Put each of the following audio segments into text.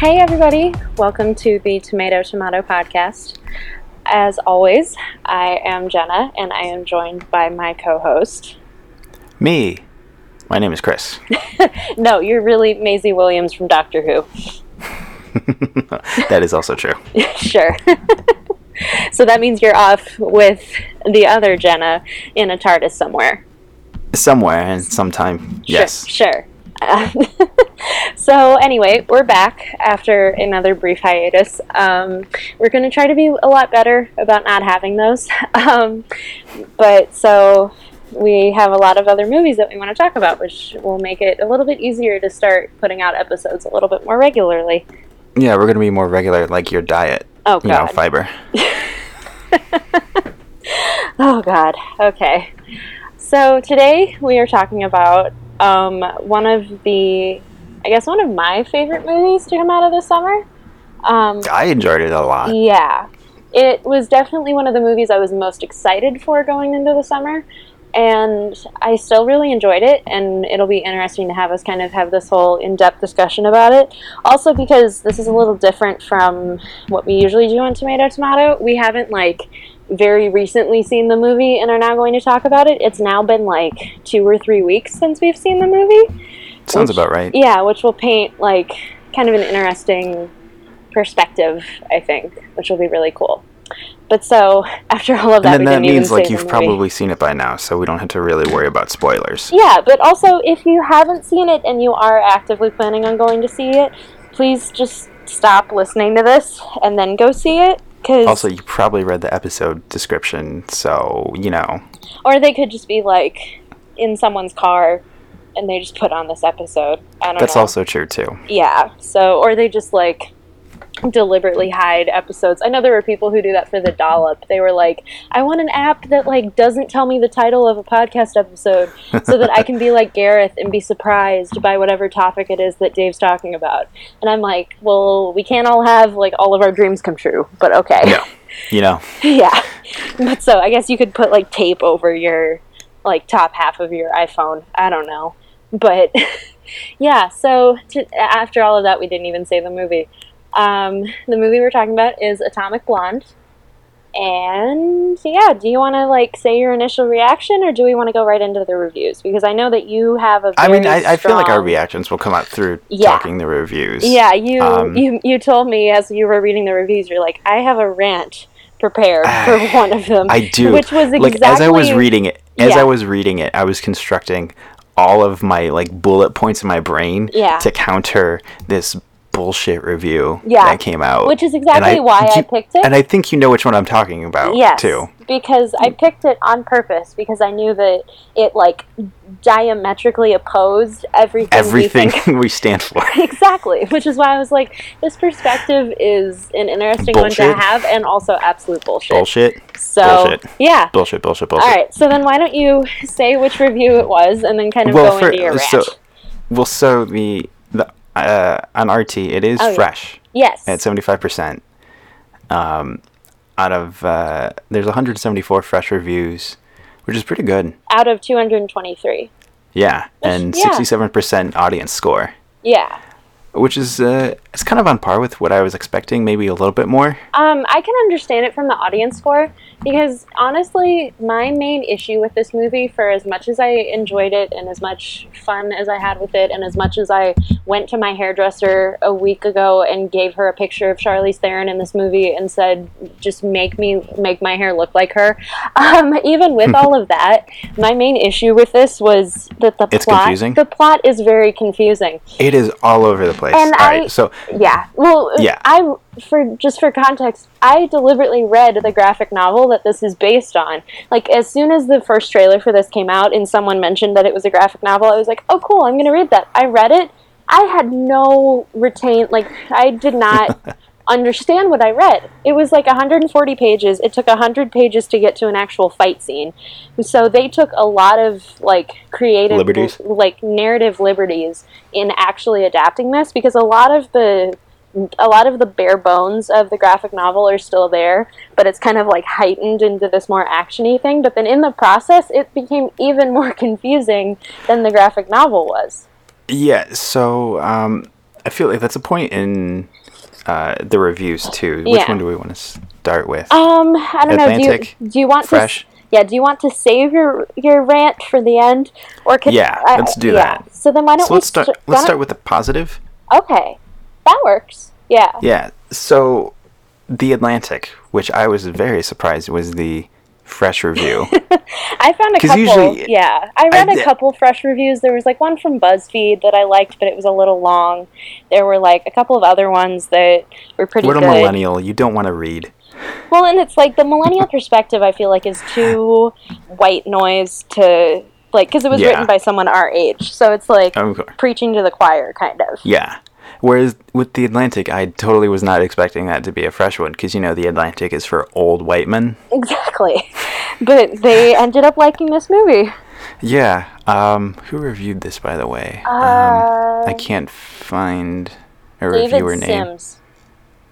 Hey, everybody. Welcome to the Tomato Tomato podcast. As always, I am Jenna and I am joined by my co host. Me. My name is Chris. no, you're really Maisie Williams from Doctor Who. that is also true. sure. so that means you're off with the other Jenna in a TARDIS somewhere. Somewhere and sometime, yes. Sure. sure. so anyway, we're back after another brief hiatus. Um, we're going to try to be a lot better about not having those. Um, but so we have a lot of other movies that we want to talk about, which will make it a little bit easier to start putting out episodes a little bit more regularly. Yeah, we're going to be more regular, like your diet. Oh, God. You know, fiber. oh, God. Okay. So today we are talking about um, one of the, I guess, one of my favorite movies to come out of the summer. Um, I enjoyed it a lot. Yeah. It was definitely one of the movies I was most excited for going into the summer and I still really enjoyed it, and it'll be interesting to have us kind of have this whole in depth discussion about it. Also, because this is a little different from what we usually do on Tomato Tomato, we haven't like very recently seen the movie and are now going to talk about it. It's now been like two or three weeks since we've seen the movie. Sounds which, about right. Yeah, which will paint like kind of an interesting perspective, I think, which will be really cool. But so after all of that, and then that means like you've probably seen it by now, so we don't have to really worry about spoilers. Yeah, but also if you haven't seen it and you are actively planning on going to see it, please just stop listening to this and then go see it. Cause also, you probably read the episode description, so you know. Or they could just be like in someone's car and they just put on this episode. I don't That's know. also true too. Yeah. So, or they just like deliberately hide episodes. I know there were people who do that for the dollop. They were like, I want an app that like doesn't tell me the title of a podcast episode so that I can be like Gareth and be surprised by whatever topic it is that Dave's talking about. And I'm like, well, we can't all have like all of our dreams come true, but okay. Yeah. You know. yeah. But so I guess you could put like tape over your like top half of your iPhone. I don't know. But yeah, so to, after all of that, we didn't even say the movie. Um, the movie we're talking about is Atomic Blonde. And yeah, do you want to like say your initial reaction, or do we want to go right into the reviews? Because I know that you have a. I mean, I, I, feel like our reactions will come out through yeah. talking the reviews. Yeah, you um, you you told me as you were reading the reviews, you're like, I have a rant prepared for one of them. I do, which was exactly like as I was reading it. As yeah. I was reading it, I was constructing all of my like bullet points in my brain yeah. to counter this bullshit review yeah, that came out. Which is exactly I, why you, I picked it. And I think you know which one I'm talking about yes, too. Because I picked it on purpose because I knew that it like diametrically opposed everything everything we, we stand for. exactly. Which is why I was like, this perspective is an interesting bullshit. one to have and also absolute bullshit. Bullshit. So bullshit. yeah. Bullshit, bullshit, bullshit. All right. So then why don't you say which review it was and then kind of well, go for, into your rant. So, well so the the uh, on RT, it is oh, fresh. Yes. At seventy five percent. Um, out of uh, there's 174 fresh reviews, which is pretty good. Out of 223. Yeah, and 67% audience score. Yeah which is uh, it's kind of on par with what I was expecting, maybe a little bit more. Um, I can understand it from the audience score because honestly, my main issue with this movie, for as much as I enjoyed it and as much fun as I had with it, and as much as I went to my hairdresser a week ago and gave her a picture of Charlize Theron in this movie and said, "Just make me make my hair look like her," um, even with all of that, my main issue with this was that the it's plot confusing. the plot is very confusing. It is all over the place. And All I, right, so yeah, well, yeah. I for just for context, I deliberately read the graphic novel that this is based on. Like as soon as the first trailer for this came out and someone mentioned that it was a graphic novel, I was like, "Oh, cool! I'm gonna read that." I read it. I had no retain like I did not understand what I read. It was like 140 pages. It took 100 pages to get to an actual fight scene. So they took a lot of like creative liberties. like narrative liberties in actually adapting this because a lot of the a lot of the bare bones of the graphic novel are still there, but it's kind of like heightened into this more actiony thing. But then in the process, it became even more confusing than the graphic novel was. Yeah. So um, I feel like that's a point in uh, the reviews too. Which Yeah. one do we want to start with? Um, I don't know. Do you, do you want fresh. to? Yeah. Do you want to save your your rant for the end, or could Yeah, let's do yeah. that. So then why don't so let's we start. st- Let's start with the positive. Okay, that works. Yeah. Yeah. So, the Atlantic, which I was very surprised was the fresh review. I found a couple. usually- yeah, I read I a couple fresh reviews. There was like one from BuzzFeed that I liked, but it was a little long. There were like a couple of other ones that were pretty what a millennial! You don't want to read. Well, and it's like the millennial perspective. I feel like is too white noise to like because it was Yeah. written by someone our age, so it's like preaching to the choir, kind of. Yeah. Whereas with the Atlantic, I totally was not expecting that to be a fresh one because you know the Atlantic is for old white men. Exactly. But they ended up liking this movie. Yeah. Um. Who reviewed this, by the way? Uh, um. I can't find a David reviewer name. Sims.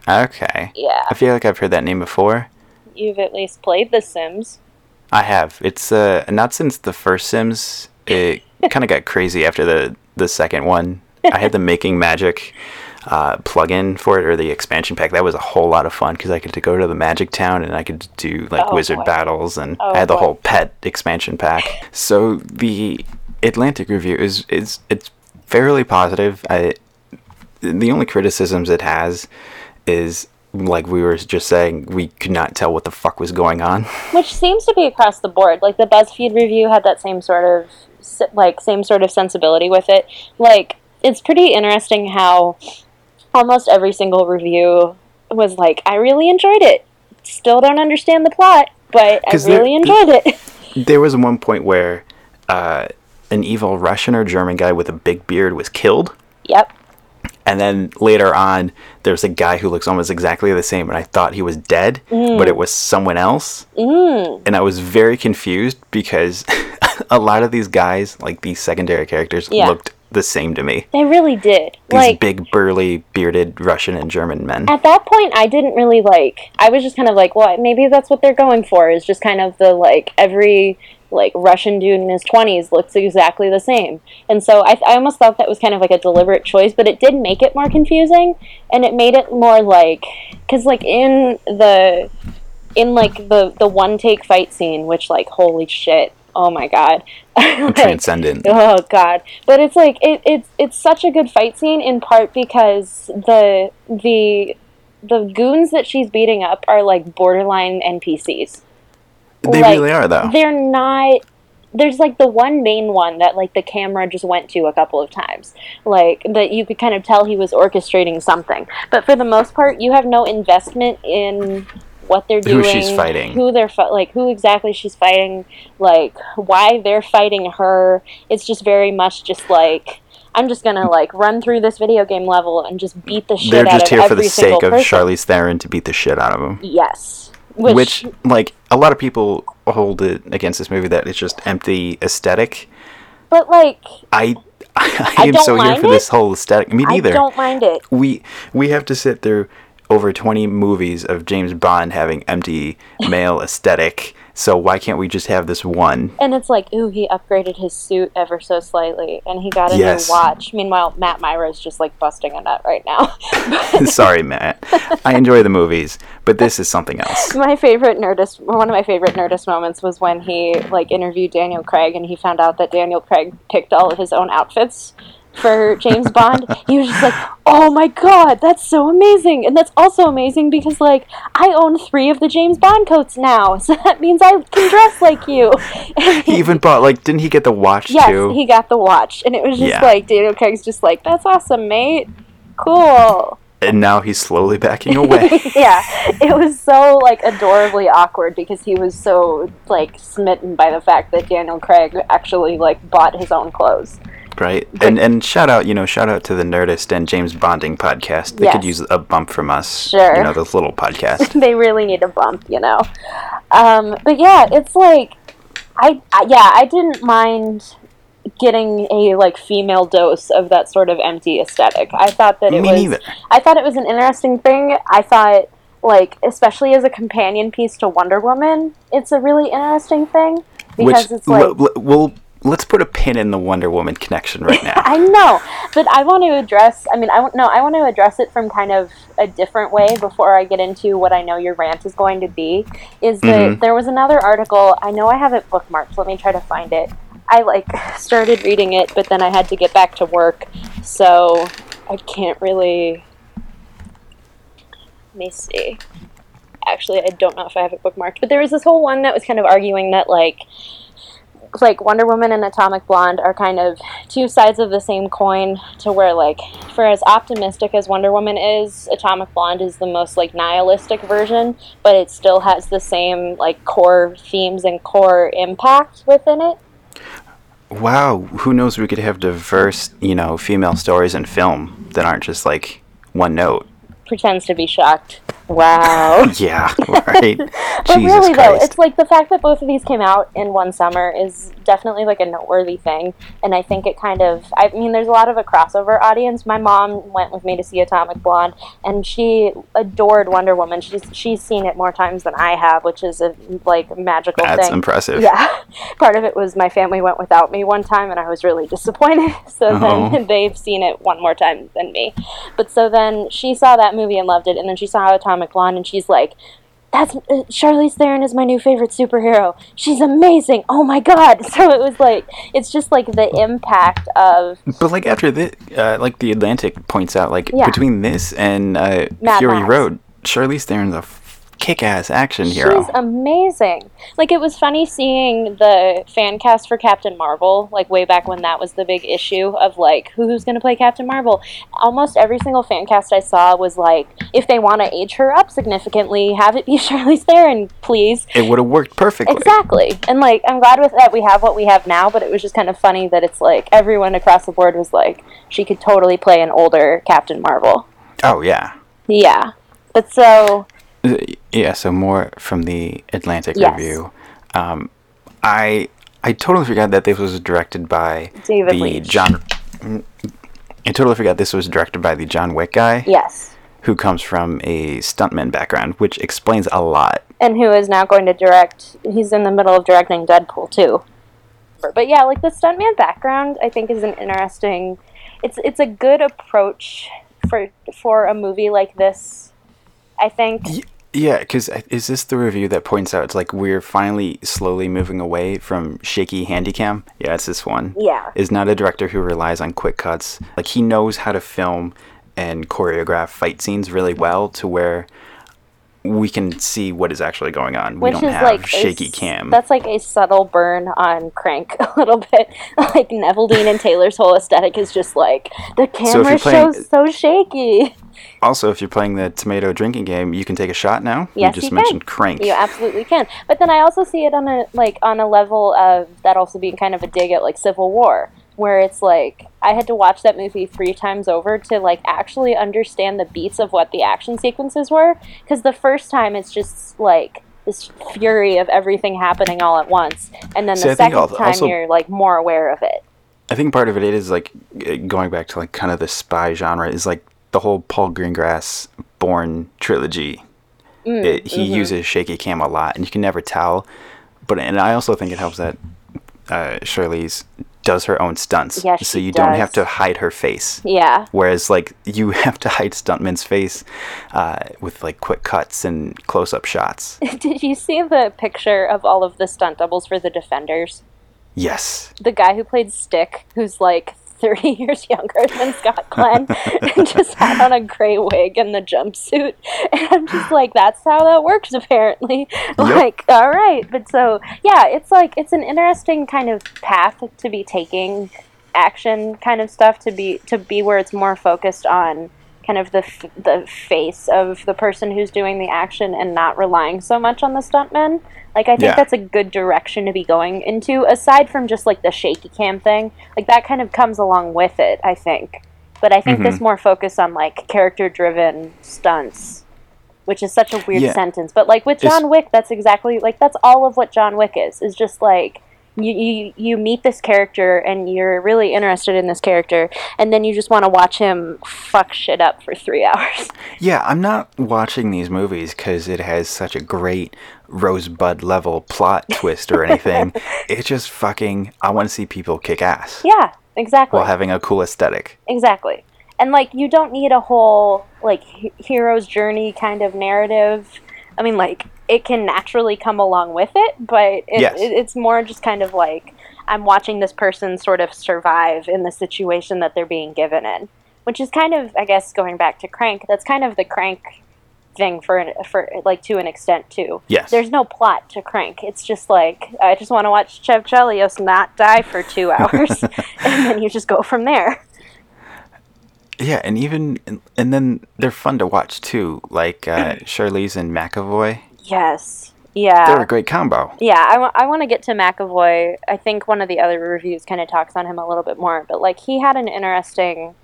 Okay. Yeah, I feel like I've heard that name before. you've at least played The Sims. I have. It's uh not since the first Sims. It kind of got crazy after the the second one. I had the Making Magic uh, plug-in for it or the expansion pack. That was a whole lot of fun because I could go to the Magic Town and I could do like Oh, wizard boy. battles and Oh, I had the boy. whole pet expansion pack. So the Atlantic review is is it's fairly positive. I the only criticisms it has is like we were just saying we could not tell what the fuck was going on. which seems to be across the board. Like the BuzzFeed review had that same sort of like same sort of sensibility with it. Like it's pretty interesting how almost every single review was like, "I really enjoyed it. Still don't understand the plot, but I 'Cause there- really enjoyed it." There was one point where uh, an evil Russian or German guy with a big beard was killed, yep. and then later on, there's a guy who looks almost exactly the same, and I thought he was dead, but it was someone else, Mm. and I was very confused because a lot of these guys, like these secondary characters, Yeah. looked the same to me. They really did. These like big, burly, bearded Russian and German men. at that point i didn't really like i was just kind of like well maybe that's what they're going for is just kind of the like every like russian dude in his 20s looks exactly the same and so I, I almost thought that was kind of like a deliberate choice but it did make it more confusing and it made it more like because like in the in like the the one take fight scene which like holy shit oh my god Like, Transcendent. Oh god. But it's like it, it's it's such a good fight scene in part because the the the goons that she's beating up are like borderline NPCs. They like, really are, though. They're not there's like the one main one that like the camera just went to a couple of times. Like that you could kind of tell he was orchestrating something. But for the most part you have no investment in what they're Who doing, she's fighting. who they're fi- like, who exactly she's fighting, like why they're fighting her. It's just very much just like I'm just gonna like run through this video game level and just beat the shit They're out just of here for the sake of person. Charlize Theron to beat the shit out of him. Yes, which, which, like a lot of people hold it against this movie that it's just empty aesthetic. but like I I, I am so here for it. this whole aesthetic. Me neither. I don't mind it. We we have to sit through over 20 movies of James Bond having empty male aesthetic. So why can't we just have this one? And it's like, ooh, he upgraded his suit ever so slightly, and he got a Yes. new watch. Meanwhile, Matt Mira's just like busting a nut right now. Sorry, Matt. I enjoy the movies, but this is something else. my favorite Nerdist, one of my favorite Nerdist moments was when he like interviewed Daniel Craig, and he found out that Daniel Craig picked all of his own outfits for James Bond. He was just like, "Oh my god, that's so amazing!" And that's also amazing because like I own three of the James Bond coats now, so that means I can dress like you. He even bought like didn't he get the watch yes, too? he got the watch, and it was just Yeah. like Daniel Craig's just like, "That's awesome, mate. Cool." and now he's slowly backing away. yeah, it was so like adorably awkward because he was so like smitten by the fact that Daniel Craig actually like bought his own clothes. Right? And and shout out, you know, shout out to the Nerdist and James Bonding podcast. They could use a bump from us. Sure. You know, this little podcast. they really need a bump, you know. Um, but yeah, it's like I, I yeah, I didn't mind getting a like female dose of that sort of empty aesthetic. I thought that it Me was neither. I thought it was an interesting thing. I thought like especially as a companion piece to Wonder Woman, it's a really interesting thing because Which it's like we'll let's put a pin in the Wonder Woman connection right now. I know, but I want to address. I mean, I want no. I want to address it from kind of a different way before I get into what I know your rant is going to be. Is that Mhm. there was another article? I know I have it bookmarked. Let me try to find it. I like started reading it, but then I had to get back to work, so I can't really. Let me see. Actually, I don't know if I have it bookmarked, but there was this whole one that was kind of arguing that like like Wonder Woman and Atomic Blonde are kind of two sides of the same coin to where like for as optimistic as Wonder Woman is, Atomic Blonde is the most like nihilistic version, but it still has the same like core themes and core impact within it. wow, who knows? We could have diverse, you know, female stories in film that aren't just like one note. Pretends to be shocked. Wow. Yeah, right. But Jesus really, though, it's like the fact that both of these came out in one summer is definitely like a noteworthy thing, and I think it kind of. I mean, there's a lot of a crossover audience. My mom went with me to see Atomic Blonde, and she adored Wonder Woman. She's she's seen it more times than I have, which is a like magical That's thing. impressive. Yeah, part of it was my family went without me one time, and I was really disappointed. So Oh. then uh-huh. they've seen it one more time than me. But so then she saw that movie and loved it, and then she saw Atomic Blonde, and she's like, "That's uh, Charlize Theron is my new favorite superhero. She's amazing. Oh my god!" So it was like it's just like the impact of But like after this, uh, like the Atlantic points out, like Yeah. between this and uh, Mad Fury Max. Road, Charlize Theron's a kick-ass action hero. She's amazing. Like it was funny seeing the fan cast for Captain Marvel, like way back when that was the big issue of like who's going to play Captain Marvel. Almost every single fan cast I saw was like, if they want to age her up significantly, have it be Charlize Theron, please. it would have worked perfectly. Exactly. And like I'm glad with that we have what we have now, but it was just kind of funny that it's like everyone across the board was like she could totally play an older Captain Marvel. Oh yeah, Yeah. But so yeah. So more from the Atlantic Yes. review. Um, I I totally forgot that this was directed by David the Leitch. John. I totally forgot this was directed by the John Wick guy, yes. who comes from a stuntman background, which explains a lot. and who is now going to direct. He's in the middle of directing Deadpool too. But yeah, like the stuntman background, I think is an interesting. It's it's a good approach for for a movie like this. I think Y- Yeah, because uh, is this the review that points out it's like we're finally slowly moving away from shaky handycam? Yeah, it's this one. Yeah. Is not a director who relies on quick cuts. Like he knows how to film and choreograph fight scenes really well to where we can see what is actually going on. We which don't is have like shaky s- cam. That's like a subtle burn on Crank a little bit. Like Neveldine and Taylor's whole aesthetic is just like the camera playing- shows so shaky. Also, if you're playing the tomato drinking game, you can take a shot now. Yes, you just you mentioned can. crank. You absolutely can. But then I also see it on a like on a level of that also being kind of a dig at like Civil War, where it's like I had to watch that movie three times over to like actually understand the beats of what the action sequences were. Because the first time it's just like this fury of everything happening all at once, and then See, the I second al- time you're like more aware of it. I think part of it is like going back to like kind of the spy genre is like the whole Paul Greengrass Bourne trilogy. Mm, it, he mm-hmm. uses shaky cam a lot, and you can never tell. But and I also think it helps that uh, Charlize's does her own stunts, Yeah, so you don't have to hide her face. Yeah. Whereas like you have to hide stuntman's face uh, with like quick cuts and close-up shots. Did you see the picture of all of the stunt doubles for the Defenders? yes. the guy who played Stick, who's like 30 years younger than Scott Glenn, and just had on a gray wig and the jumpsuit. And I'm just like, that's how that works, apparently. Like, all right. But so, yeah, it's like, it's an interesting kind of path to be taking action kind of stuff to be to be where it's more focused on kind of the f- the face of the person who's doing the action and not relying so much on the stuntmen. Like I think Yeah. that's a good direction to be going into aside from just like the shaky cam thing. Like that kind of comes along with it, I think. But I think mm-hmm. this more focus on like character driven stunts, which is such a weird Yeah. sentence. But like with It's- John Wick, that's exactly like that's all of what John Wick is. Is just like you, you you meet this character and you're really interested in this character, and then you just want to watch him fuck shit up for three hours. Yeah, I'm not watching these movies because it has such a great rosebud level plot twist or anything. it's just fucking. I want to see people kick ass Yeah, exactly. while having a cool aesthetic. Exactly. And like you don't need a whole like he- hero's journey kind of narrative. I mean like it can naturally come along with it, but it, Yes. it, it's more just kind of like I'm watching this person sort of survive in the situation that they're being given in, which is kind of I guess going back to Crank. That's kind of the Crank thing for for like to an extent too. Yes. There's no plot to Crank. It's just like I just want to watch Chev Chelios not die for two hours, and then you just go from there. Yeah, and even and then they're fun to watch too. Like uh, Charlize and McAvoy, Yes. Yeah. they're a great combo. Yeah, I want to get to McAvoy. I think one of the other reviews kind of talks on him a little bit more, but like he had an interesting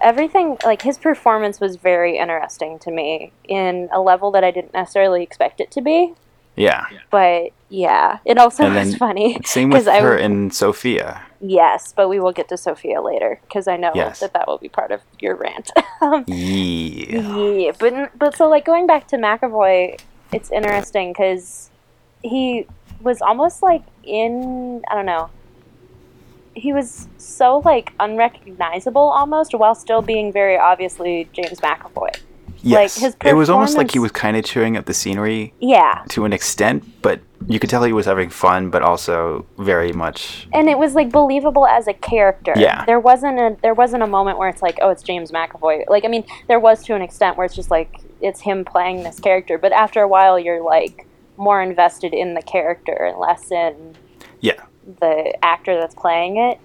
everything like his performance was very interesting to me in a level that I didn't necessarily expect it to be. Yeah. But yeah, it also And was funny Same with I her w- and Sophia. Yes, but we will get to Sophia later because I know Yes. that that will be part of your rant. Um, Yeah. Yeah, but but so like going back to McAvoy, it's interesting because he was almost like in I don't know. He was so like unrecognizable almost, while still being very obviously James McAvoy. Yes. his it was almost like he was kind of chewing up the scenery Yeah, to an extent, but you could tell he was having fun, but also very much. and it was like believable as a character. Yeah. there wasn't a there wasn't a moment where it's like, oh, it's James McAvoy. Like I mean, there was to an extent where it's just like it's him playing this character, but after a while, you're like more invested in the character and less in Yeah. the actor that's playing it.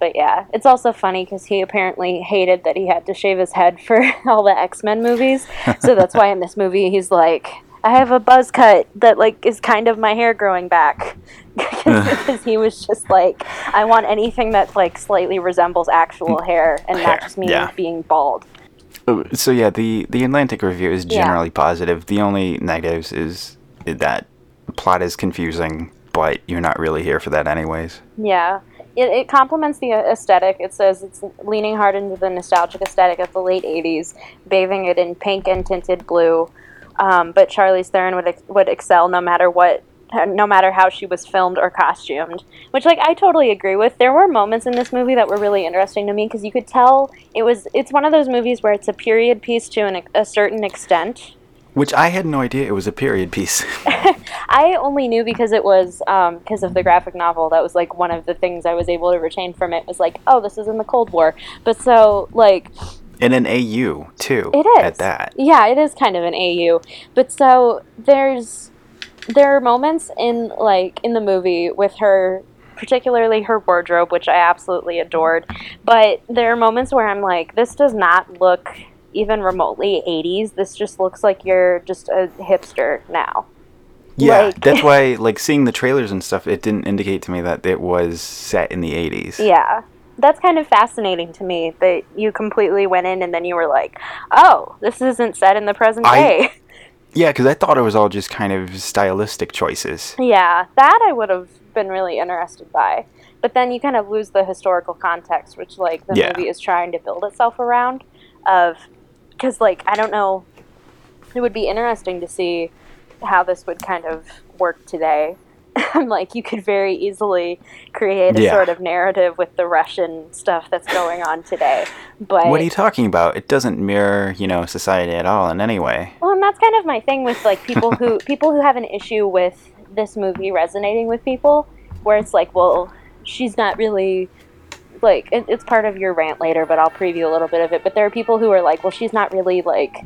But yeah, it's also funny because he apparently hated that he had to shave his head for all the X Men movies. So that's why in this movie he's like, I have a buzz cut that like is kind of my hair growing back. Because he was just like, I want anything that like slightly resembles actual hair and Hair, not just me yeah. being bald. Uh, So yeah, the the Atlantic review is Yeah. generally positive. The only negatives is that plot is confusing, but you're not really here for that anyways. Yeah. It, it complements the uh, aesthetic. It says it's leaning hard into the nostalgic aesthetic of the late 80s, bathing it in pink and tinted blue. Um, but Charlize Theron would, would excel no matter what, no matter how she was filmed or costumed. Which, like, I totally agree with. There were moments in this movie that were really interesting to me because you could tell it was, it's one of those movies where it's a period piece to an, a certain extent. Which I had no idea it was a period piece. I only knew because it was um, because of the graphic novel. That was like one of the things I was able to retain from it. Was like, oh, this is in the Cold War. But so like In an AU too. it is At that. Yeah, it is kind of an AU. But so there's there are moments in like in the movie with her particularly her wardrobe which I absolutely adored but there are moments where I'm like this does not look even remotely 80s this just looks like you're just a hipster now Yeah, Like- that's why like seeing the trailers and stuff, it didn't indicate to me that it was set in the 80s. Yeah. That's kind of fascinating to me that you completely went in and then you were like, oh, this isn't set in the present I- day. Yeah, because I thought it was all just kind of stylistic choices. yeah, that I would have been really interested by. But then you kind of lose the historical context, which, like, the Yeah. movie is trying to build itself around. Of, because, like, I don't know, it would be interesting to see how this would kind of work today. I'm like, you could very easily create a Yeah. sort of narrative with the Russian stuff that's going on today. But What are you talking about? It doesn't mirror, you know, society at all in any way. Well, and that's kind of my thing with like people who people who have an issue with this movie resonating with people, where it's like, well, she's not really like it, it's part of your rant later, but I'll preview a little bit of it. But there are people who are like, well, she's not really like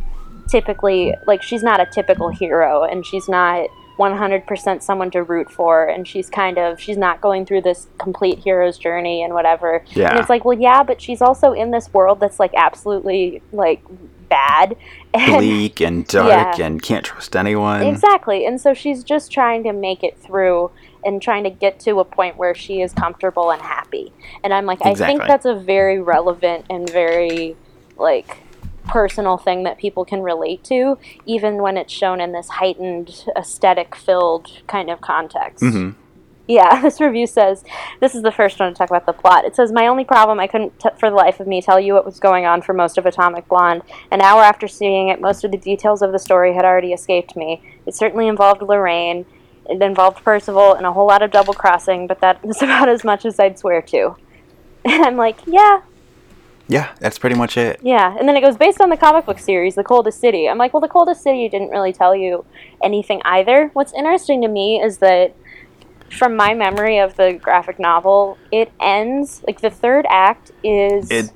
typically like she's not a typical hero, and she's not 100% someone to root for and she's kind of she's not going through this complete hero's journey and whatever and Yeah. it's like well yeah but she's also in this world that's like absolutely like bad and Bleak and dark Yeah. and can't trust anyone. Exactly. And so she's just trying to make it through and trying to get to a point where she is comfortable and happy. And I'm like, I think that's a very relevant and very like personal thing that people can relate to, even when it's shown in this heightened aesthetic filled kind of context. hmm Yeah, this review says this is the first one to talk about the plot. It says my only problem I couldn't t- for the life of me tell you what was going on for most of Atomic Blonde. An hour after seeing it, most of the details of the story had already escaped me. It certainly involved Lorraine, it involved Percival, and a whole lot of double crossing, but that is about as much as I'd swear to. And I'm like, yeah, Yeah, that's pretty much it. yeah. And then it goes based on the comic book series, The Coldest City. I'm like, well, The Coldest City didn't really tell you anything either. What's interesting to me is that from my memory of the graphic novel, it ends like the third act is It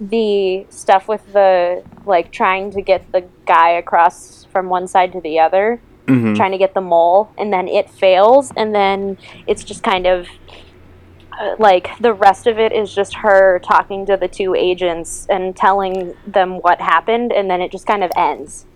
the stuff with the like trying to get the guy across from one side to the other, mhm. trying to get the mole, and then it fails, and then it's just kind of uh, like the rest of it is just her talking to the two agents and telling them what happened, and then it just kind of ends.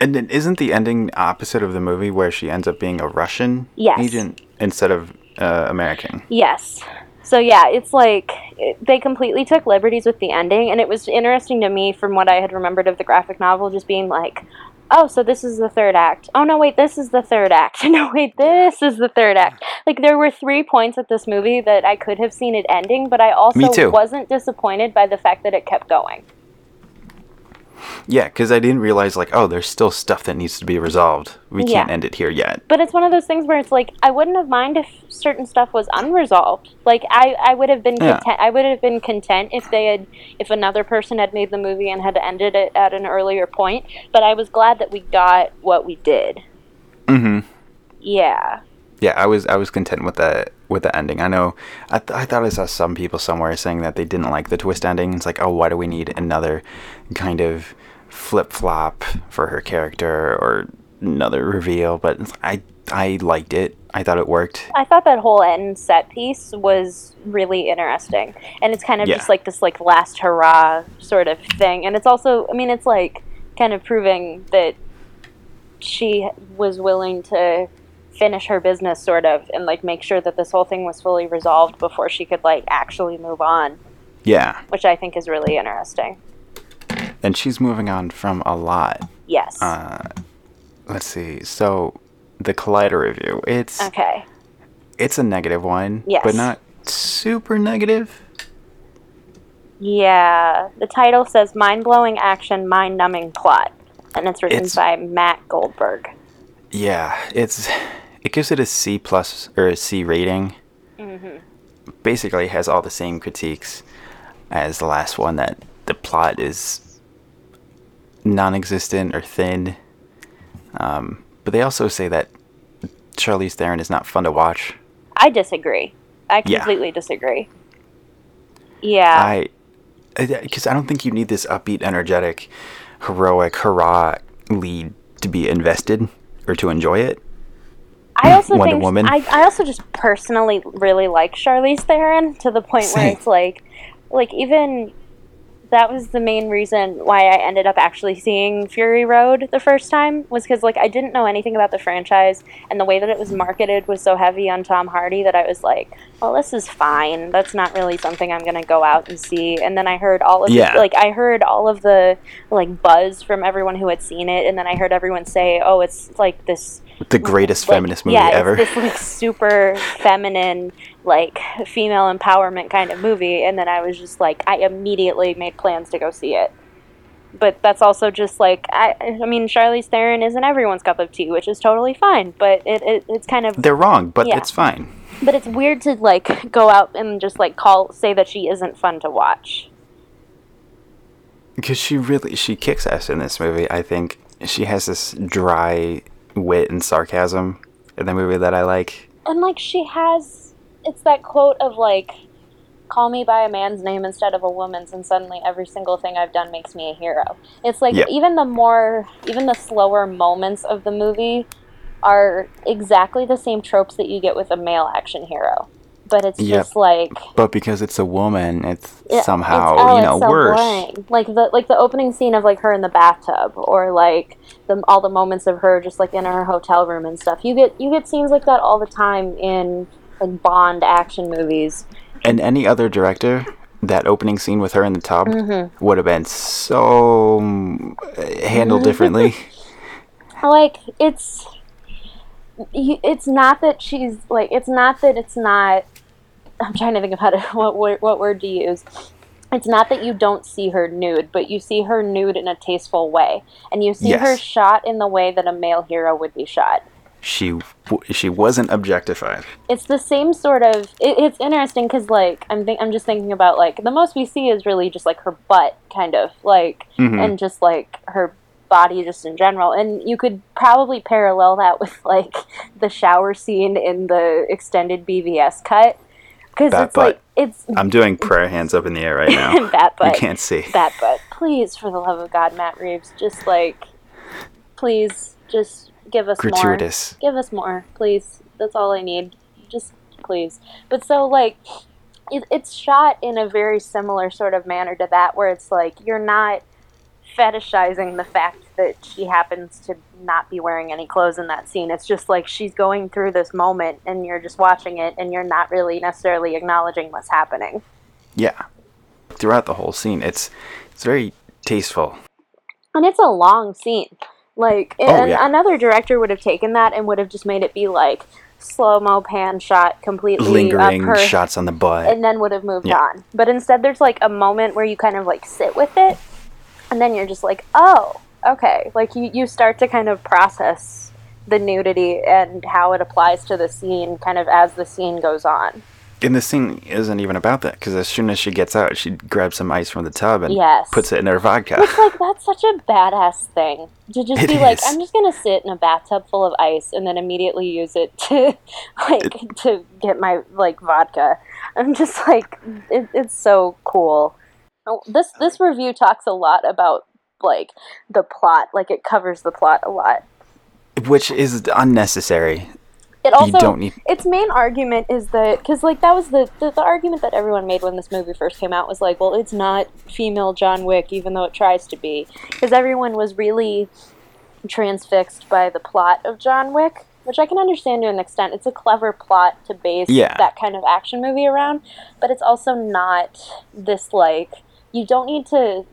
And then isn't the ending opposite of the movie where she ends up being a Russian Yes. agent instead of uh, American? Yes. So yeah, it's like it, they completely took liberties with the ending, and it was interesting to me from what I had remembered of the graphic novel, just being like, "Oh, so this is the third act. Oh no, wait, this is the third act. no, wait, this is the third act." Like there were three points at this movie that I could have seen it ending, but I also wasn't disappointed by the fact that it kept going. Yeah, because I didn't realize like, oh, there's still stuff that needs to be resolved. We can't end it here yet. But it's one of those things where it's like I wouldn't have mind if certain stuff was unresolved. Like I, I would have been Yeah. content. I would have been content if they had, if another person had made the movie and had ended it at an earlier point. But I was glad that we got what we did. Mm-hmm. Yeah, Yeah, I was I was content with the with the ending. I know I, th- I thought I saw some people somewhere saying that they didn't like the twist ending. It's like, oh, why do we need another kind of flip flop for her character or another reveal? But I I liked it. I thought it worked. I thought that whole end set piece was really interesting, and it's kind of Yeah. just like this like last hurrah sort of thing. And it's also, I mean, it's like kind of proving that she was willing to finish her business sort of and like make sure that this whole thing was fully resolved before she could like actually move on Yeah, which i think is really interesting and she's moving on from a lot. yes Uh, let's see. So the Collider review. It's okay it's a negative one, Yes. but not super negative. yeah the title says mind-blowing action mind-numbing plot and it's written It's- by matt goldberg Yeah, it's it gives it a C plus or a C rating. Basically, has all the same critiques as the last one. That the plot is non-existent or thin. Um, but they also say that Charlize Theron is not fun to watch. i disagree i Yeah. completely disagree yeah I because I don't think you need this upbeat, energetic, heroic, hurrah lead to be invested or to enjoy it. I also Wonder think Woman. I, I also just personally really like Charlize Theron to the point where it's like like even that was the main reason why I ended up actually seeing Fury Road the first time was because like I didn't know anything about the franchise and the way that it was marketed was so heavy on Tom Hardy that I was like, well, this is fine. That's not really something I'm gonna go out and see. And then I heard all of the, Yeah. like I heard all of the like buzz from everyone who had seen it, and then I heard everyone say, oh, it's like this The greatest like, feminist movie yeah, ever. It's this like super feminine, like female empowerment kind of movie, and then I was just like, I immediately made plans to go see it. But that's also just like I, I mean, Charlize Theron isn't everyone's cup of tea, which is totally fine. But it, it it's kind of, They're wrong, but Yeah. it's fine. but it's weird to like go out and just like call say that she isn't fun to watch. Because she really she kicks ass in this movie. I think she has this dry wit and sarcasm in the movie that I like. and like she has it's that quote of like call me by a man's name instead of a woman's and suddenly every single thing i've done makes me a hero it's like Yep. even the more even the slower moments of the movie are exactly the same tropes that you get with a male action hero but it's Yep. just like But because it's a woman, it's it- somehow it's- oh, you know so worse. boring. Like the like the opening scene of like her in the bathtub, or like the all the moments of her just like in her hotel room and stuff. You get you get scenes like that all the time in like Bond action movies. And any other director, that opening scene with her in the tub Mm-hmm. would have been so mm, handled differently. Like it's it's not that she's like it's not that it's not i'm trying to think of how to what word, what word to use. It's not that you don't see her nude but you see her nude in a tasteful way. And you see her shot in the way that a male hero would be shot. She she wasn't objectified. it's the same sort of it, it's interesting because like i'm think, i'm just thinking about like the most we see is really just like her butt kind of like Mhm. and just like her body just in general. And you could probably parallel that with like the shower scene in the extended bvs cut because it's like it's I'm doing prayer hands up in the air right now. that you can't see. that butt please for the love of god matt reeves just like please just give us more Gratuitous. give us more, please. That's all I need. Just please. But so like it, it's shot in a very similar sort of manner to that where it's like you're not fetishizing the fact that she happens to not be wearing any clothes in that scene. It's just like she's going through this moment and you're just watching it and you're not really necessarily acknowledging what's happening. Yeah. Throughout the whole scene, it's it's very tasteful. And it's a long scene. Like Oh, and yeah. another director would have taken that and would have just made it be like slow mo pan shot completely Lingering up her shots on the butt. and then would have moved Yeah. on. But instead, there's like a moment where you kind of like sit with it, and then you're just like, oh, okay. Like you, you start to kind of process the nudity and how it applies to the scene kind of as the scene goes on. and the scene isn't even about that because as soon as she gets out, she grabs some ice from the tub and Yes. puts it in her vodka. It's like that's such a badass thing to just It be like. I'm just gonna sit in a bathtub full of ice and then immediately use it to like to get my like vodka. I'm just like, it, it's so cool. Oh, This this review talks a lot about like the plot, like it covers the plot a lot. Which is unnecessary. It also don't need- its main argument is that because like that was the, the the argument that everyone made when this movie first came out was like, well, it's not female John Wick, even though it tries to be, because everyone was really transfixed by the plot of John Wick, which I can understand to an extent. It's a clever plot to base Yeah. that kind of action movie around, but it's also not this like you don't need to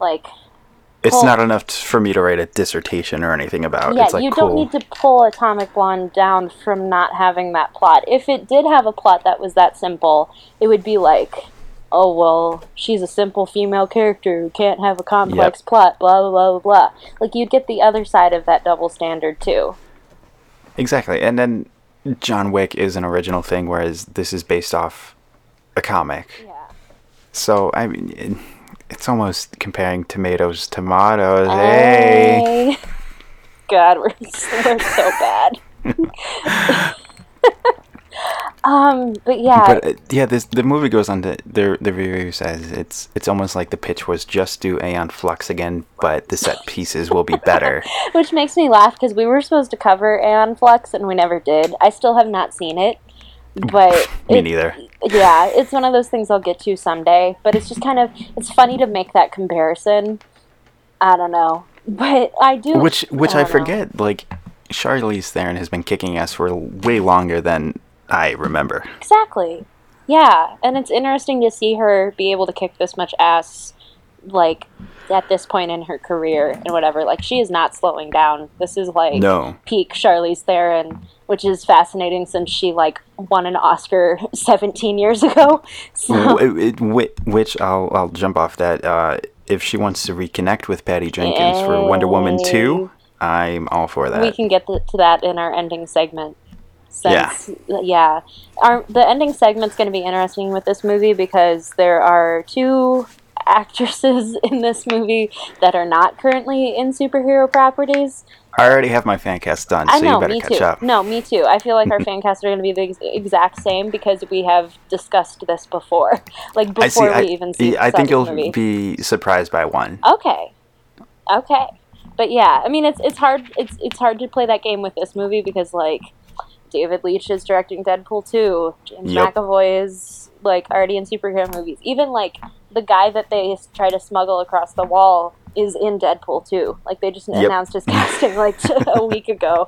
like It's not enough t- for me to write a dissertation or anything about. yeah, it's like you don't need to pull Atomic Blonde down from not having that plot. If it did have a plot that was that simple, it would be like, oh well, she's a simple female character who can't have a complex plot, blah blah blah blah blah. Like you'd get the other side of that double standard too. Exactly. And then John Wick is an original thing, whereas this is based off a comic. So, I mean, it- it's almost comparing tomatoes to tomatoes. Hey! God, we're so, we're so bad. um, but yeah, But uh, yeah, this the movie goes on to the the review says it's it's almost like the pitch was just do Aeon Flux again, but the set pieces will be better. which makes me laugh because we were supposed to cover Aeon Flux and we never did. I still have not seen it, but Me it- neither. Yeah, it's one of those things I'll get to someday. But it's just kind of it's funny to make that comparison. I don't know, but I do. Which which I, know. forget. Like Charlize Theron has been kicking ass for way longer than I remember. Exactly. Yeah, and it's interesting to see her be able to kick this much ass, like at this point in her career and whatever. Like she is not slowing down. This is like No. peak Charlize Theron, which is fascinating since she like won an Oscar 17 years ago. So it- whi- which I'll I'll jump off that. Uh, if she wants to reconnect with Patty Jenkins for Wonder Woman two, I'm all for that. we can get to that in our ending segment. Since, yeah. Our, the ending segment's going to be interesting with this movie because there are two actresses in this movie that are not currently in superhero properties. I already have my fan cast done, so know, you better me catch too. up. No, me too. I feel like our fan casts are going to be the ex- exact same because we have discussed this before, like I see. before I, we even see. I think you'll movie. be surprised by one. Okay. Okay. But yeah, I mean it's it's hard it's it's hard to play that game with this movie because like David Leitch is directing Deadpool 2. James Yep. McAvoy is like already in superhero movies. Even like the guy that they try to smuggle across the wall is in Deadpool too. Like they just Yep. announced his casting like a week ago.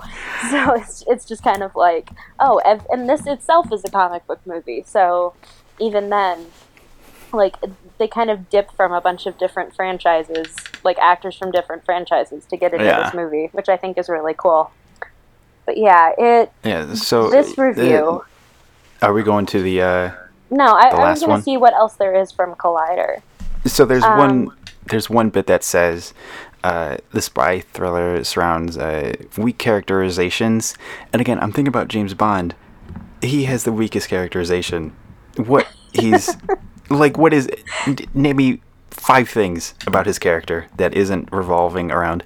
So it's it's just kind of like, oh, and, this itself is a comic book movie. So even then like they kind of dip from a bunch of different franchises, like actors from different franchises to get into Yeah. this movie, which I think is really cool. But yeah, it Yeah. So this review. are we going to the? uh no, I, I was gonna see what else there is from Collider. So there's Um, one there's one bit that says uh, the spy thriller surrounds uh, weak characterizations, and again, I'm thinking about James Bond. He has the weakest characterization. What he's like? What is? Name me five things about his character that isn't revolving around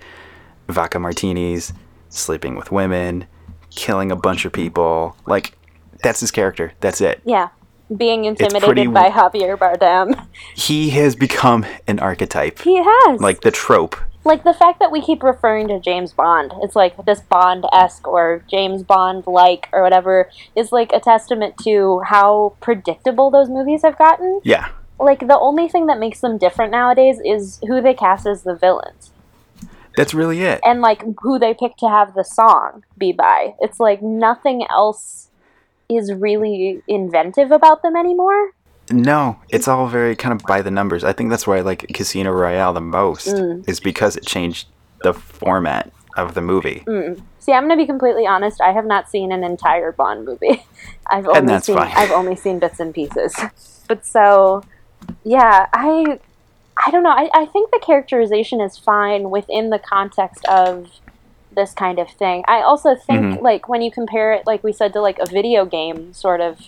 vodka martinis, sleeping with women, killing a bunch of people. Like that's his character. That's it. Yeah, being intimidated by Javier Bardem. He has become an archetype. He has like the trope. like the fact that we keep referring to James Bond, it's like this Bond esque or James Bond like or whatever, is like a testament to how predictable those movies have gotten. Yeah. Like the only thing that makes them different nowadays is who they cast as the villains That's really it. and like who they pick to have the song be by. It's like nothing else is really inventive about them anymore. No, it's all very kind of by the numbers. I think that's why I like Casino Royale the most, Mm. is because it changed the format of the movie. See, I'm gonna be completely honest. I have not seen an entire Bond movie. I've only that's seen fine. I've only seen bits and pieces. But so, yeah, I I don't know. I, I think the characterization is fine within the context of this kind of thing. I also think Mhm. like when you compare it, like we said, to like a video game sort of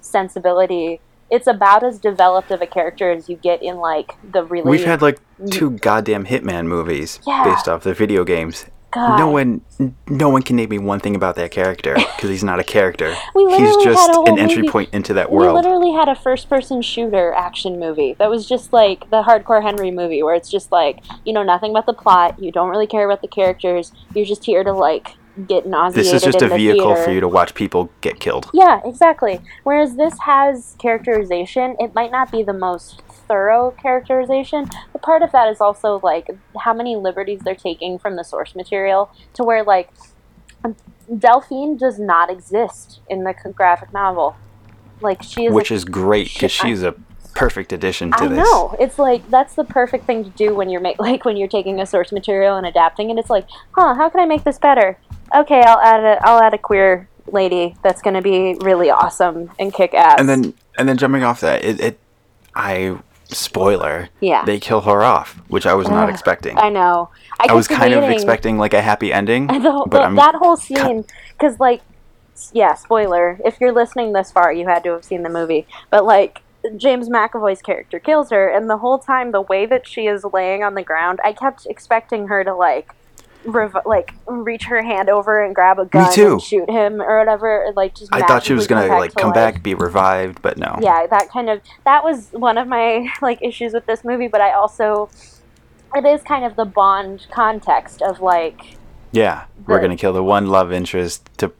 sensibility, it's about as developed of a character as you get in like the really We've had like two goddamn Hitman movies Yeah. based off the video games. God. No one, no one can name me one thing about that character because he's not a character. We he's just had a whole an entry movie- point into that world. We literally had a first person shooter action movie that was just like the Hardcore Henry movie, where it's just like, you know, nothing about the plot, you don't really care about the characters, you're just here to like get nauseated. This is just a the vehicle theater. for you to watch people get killed. Yeah, exactly. Whereas this has characterization, it might not be the most thorough characterization, but part of that is also like how many liberties they're taking from the source material to where like um, Delphine does not exist in the graphic novel. Like she is which a is great because Shit, I- she's a perfect addition to I this. know. It's like that's the perfect thing to do when you're make like when you're taking a source material and adapting it. It's like, huh, how can I make this better? Okay, I'll add a I'll add a queer lady that's gonna be really awesome and kick ass. And then, and then jumping off that, it, it I spoiler. Yeah. They kill her off, which I was not expecting. I know. I, I was kind of expecting like a happy ending, the, but the- that whole scene, because like, yeah, spoiler. If you're listening this far, you had to have seen the movie. But like, James McAvoy's character kills her, and the whole time, the way that she is laying on the ground, I kept expecting her to like. Rev- like reach her hand over and grab a gun too. and shoot him or whatever like just I thought she was gonna like come life. back, be revived, but no. yeah that kind of that was one of my like issues with this movie but i also it is kind of the bond context of like Yeah, we're gonna kill the one love interest to,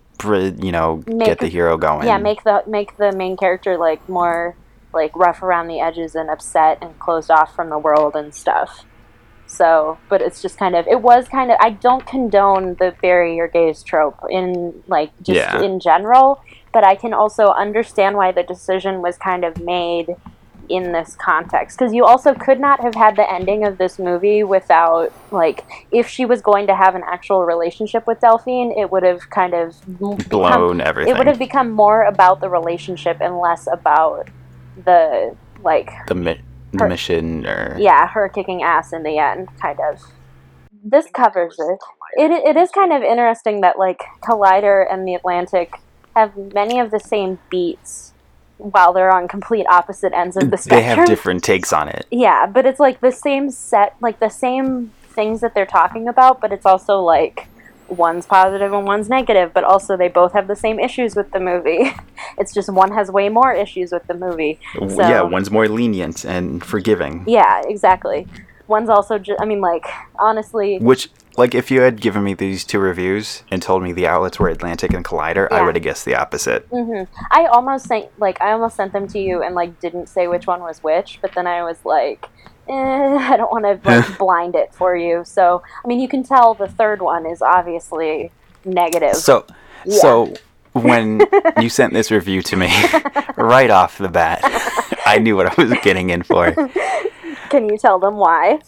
you know, Make- get the hero going. yeah make the make the main character like more like rough around the edges and upset and closed off from the world and stuff so but it's just kind of it was kind of i don't condone the bury your gays trope in like just Yeah. in general but i can also understand why the decision was kind of made in this context because you also could not have had the ending of this movie without like if she was going to have an actual relationship with delphine it would have kind of become- blown everything. it would have become more about the relationship and less about the like the, mi- the Her- mission or yeah her kicking ass in the end kind of. This covers it. It, it is kind of interesting that like collider and the atlantic have many of the same beats while they're on complete opposite ends of the spectrum they have different takes on it. yeah but it's like the same set like the same things that they're talking about but it's also like one's positive and one's negative but also they both have the same issues with the movie. It's just one has way more issues with the movie. So- yeah, one's more lenient and forgiving. yeah exactly. One's also just i mean like honestly Which, like, if you had given me these two reviews and told me the outlets were Atlantic and Collider, I would have guessed the opposite. hmm i almost sent like i almost sent them to you and like didn't say which one was which but then i was like eh, i don't want to like blind it for you so i mean you can tell the third one is obviously negative So, Yeah. so when you sent this review to me, right off the bat, I knew what I was getting in for. Can you tell them why?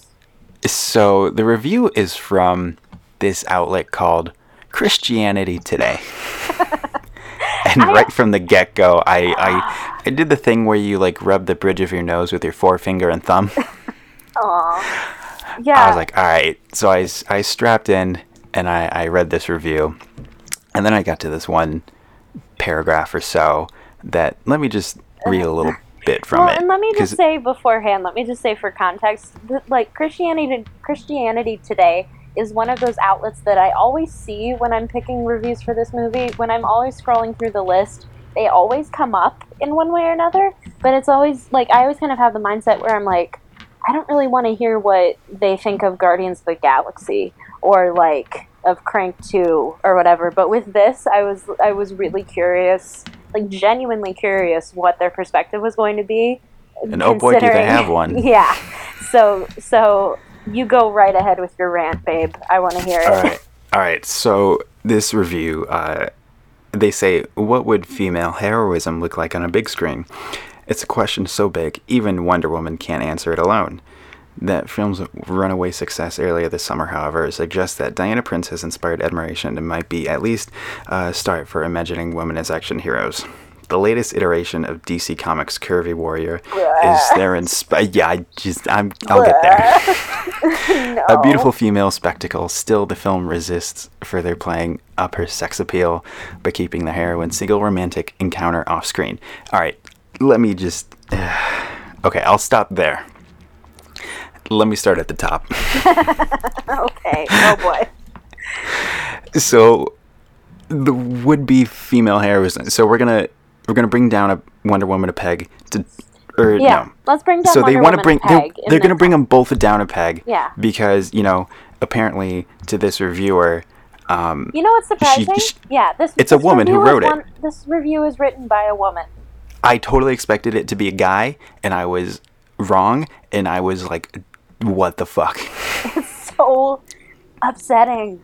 So the review is from this outlet called Christianity Today. And right from the get go, I, I I did the thing where you like rub the bridge of your nose with your forefinger and thumb. Aw. Yeah. I was like, all right. So I, I strapped in and I, I read this review. And then I got to this one paragraph or so that let me just read a little bit from well, it. and let me just say beforehand, let me just say for context, like Christianity, Christianity Today is one of those outlets that I always see when I'm picking reviews for this movie. When I'm always scrolling through the list, they always come up in one way or another. But it's always like I always kind of have the mindset where I'm like, I don't really want to hear what they think of Guardians of the Galaxy or like of Crank 2 or whatever. But with this, I was I was really curious, like genuinely curious what their perspective was going to be. And oh boy, do they have one. Yeah. So so you go right ahead with your rant, babe. I want to hear it. All right. All right. So this review, uh, they say, what would female heroism look like on a big screen? It's a question so big, even Wonder Woman can't answer it alone. That film's runaway success earlier this summer, however, suggests that Diana Prince has inspired admiration and might be at least a start for imagining women as action heroes. The latest iteration of DC Comics' Curvy Warrior is there in insp- uh, Yeah, I just I'm I'll get there. A beautiful female spectacle, still the film resists further playing up her sex appeal by keeping the heroine's single romantic encounter off screen. All right, let me just. okay, I'll stop there. Let me start at the top. Okay. Oh boy. so, the would-be female heroine. So we're gonna we're gonna bring down a Wonder Woman a peg to, or Yeah. no. Let's bring down so they want to bring they're, they're going to bring them both down a peg Yeah. because you know apparently to this reviewer um, You know what's surprising? she- yeah, this. It's a woman who wrote it. one- This review is written by a woman. I totally expected it to be a guy and I was wrong and I was like what the fuck It's So upsetting.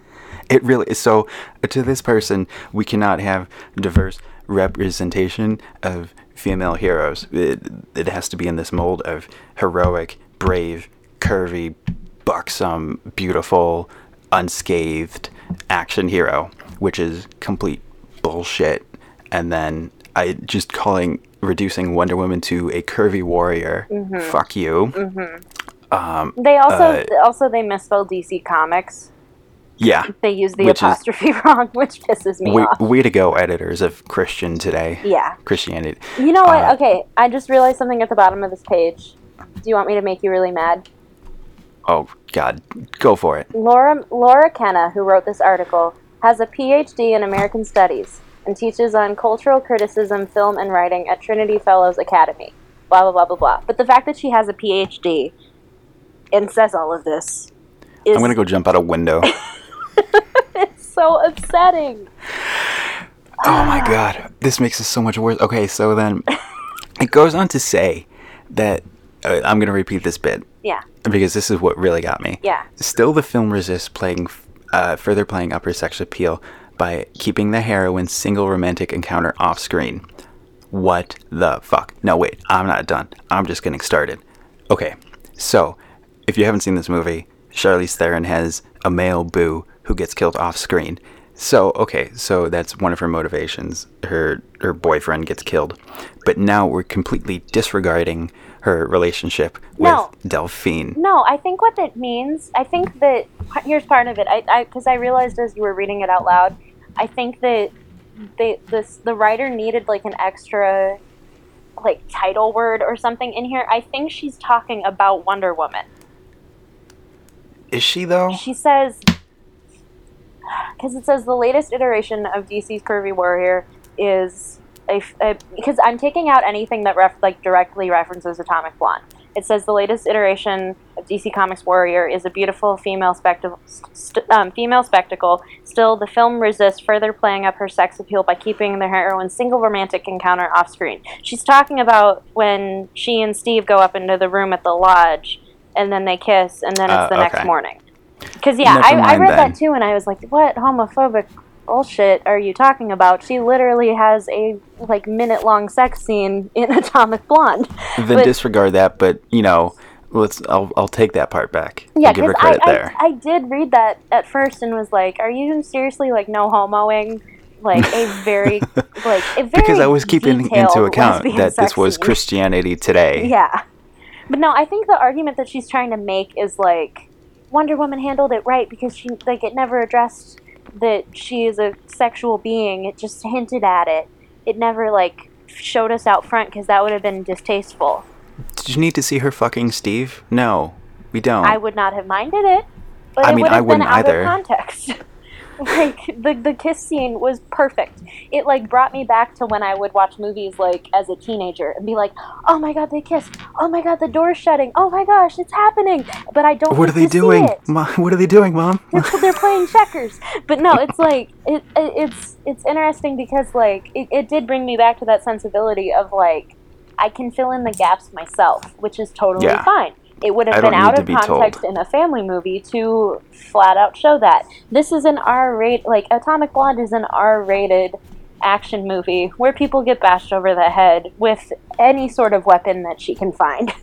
it really is so to this person we cannot have diverse representation of female heroes. It, it has to be in this mold of heroic brave curvy buxom beautiful unscathed action hero which is complete bullshit. And then i just calling reducing wonder woman to a curvy warrior. Mm-hmm. Fuck you. Mm-hmm. Um, they also Uh, also they misspelled DC Comics. Yeah They use the Which is- apostrophe wrong, which pisses me way, off. way to go editors of christian today Yeah. christianity You know what? Uh, okay, I just realized something at the bottom of this page. Do you want me to make you really mad? Oh God, go for it. Laura Laura Kenna, who wrote this article, has a PhD in American Studies and teaches on cultural criticism, film, and writing at Trinity Fellows Academy. Blah blah blah blah blah. But the fact that she has a PhD and says all of this is I'm gonna go jump out a window. so upsetting. oh my God, this makes it so much worse. Okay, so then it goes on to say that uh, I'm gonna repeat this bit Yeah, because this is what really got me. yeah. Still, the film resists playing, uh, further playing upper sex appeal by keeping the heroine's single romantic encounter off screen. What the fuck? No, wait, I'm not done. I'm just getting started. Okay, so if you haven't seen this movie, Charlize Theron has a male boo who gets killed off screen. So okay, so that's one of her motivations. Her her boyfriend gets killed, but now we're completely disregarding her relationship with No. Delphine. No, I think what that means, I think that here's part of it. I because I, realized as you were reading it out loud, I think that they this the writer needed like an extra like title word or something in here. I think she's talking about Wonder Woman. Is she though? She says because it says the latest iteration of DC's Curvy Warrior is a, a- because I'm taking out anything that ref, like directly references Atomic Blonde. It says the latest iteration of DC Comics Warrior is a beautiful female spectacle. St- um, female spectacle. Still, the film resists further playing up her sex appeal by keeping the heroine's single romantic encounter off screen. She's talking about when she and Steve go up into the room at the lodge, and then they kiss, and then it's Uh, the next morning. Because yeah, I, I read then. that too, and I was like, "What homophobic bullshit are you talking about?" She literally has a like minute long sex scene in Atomic Blonde. then But- disregard that. But you know, let's. I'll I'll take that part back. Yeah, I'll give her because I, there. I, I did read that at first and was like, "Are you seriously like no homoing?" Like a very like a very because I was keeping into account that this was. Christianity today. Yeah, but no, I think the argument that she's trying to make is like Wonder Woman handled it right because she like it never addressed that she is a sexual being. It just hinted at it. It never like showed us out front because that would have been distasteful. Did you need to see her fucking Steve? No, we don't. I would not have minded it, but I it mean, would I have been wouldn't out either. of context. like the the kiss scene was perfect. It like brought me back to when I would watch movies like as a teenager and be like, "Oh my god, they kissed! Oh my god, the door's shutting! Oh my gosh, it's happening!" But I don't. what are they doing? Mom, what are they doing, Mom? They're, they're playing checkers. But no, it's like it, it it's it's interesting because like it, it did bring me back to that sensibility of like I can fill in the gaps myself, which is totally Yeah. fine. It would have been out to of told. context in a family movie to flat out show that. This is an R rated, like Atomic Blonde is an R rated action movie where people get bashed over the head with any sort of weapon that she can find.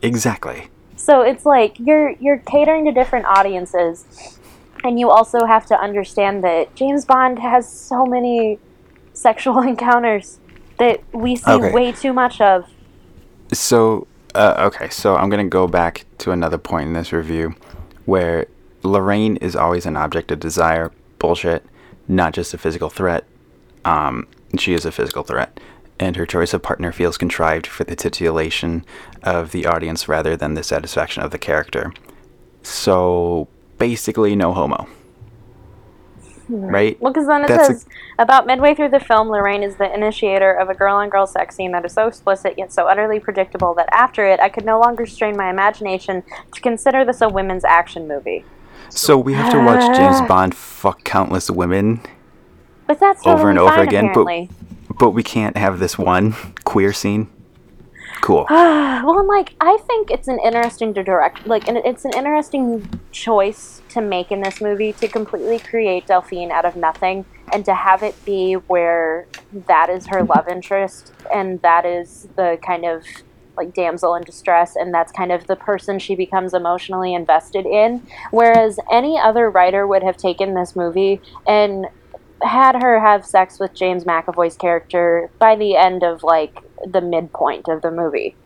Exactly. So it's like you're you're catering to different audiences, and you also have to understand that James Bond has so many sexual encounters that we see Okay. way too much of. So, uh, okay, so I'm going to go back to another point in this review where Lorraine is always an object of desire. Bullshit. Not just a physical threat. Um, she is a physical threat. And her choice of partner feels contrived for the titillation of the audience rather than the satisfaction of the character. So, basically, no homo. Right? Well, because then it That's a- says about midway through the film, Lorraine is the initiator of a girl-on-girl sex scene that is so explicit yet so utterly predictable that after it, I could no longer strain my imagination to consider this a women's action movie. So, we have to watch James Bond fuck countless women But that's over and over fine, again, apparently. but but we can't have this one queer scene. Cool. well, and like I think it's an interesting to direct, like, and it's an interesting choice to make in this movie to completely create Delphine out of nothing and to have it be where that is her love interest and that is the kind of like damsel in distress and that's kind of the person she becomes emotionally invested in whereas any other writer would have taken this movie and had her have sex with James McAvoy's character by the end of like the midpoint of the movie.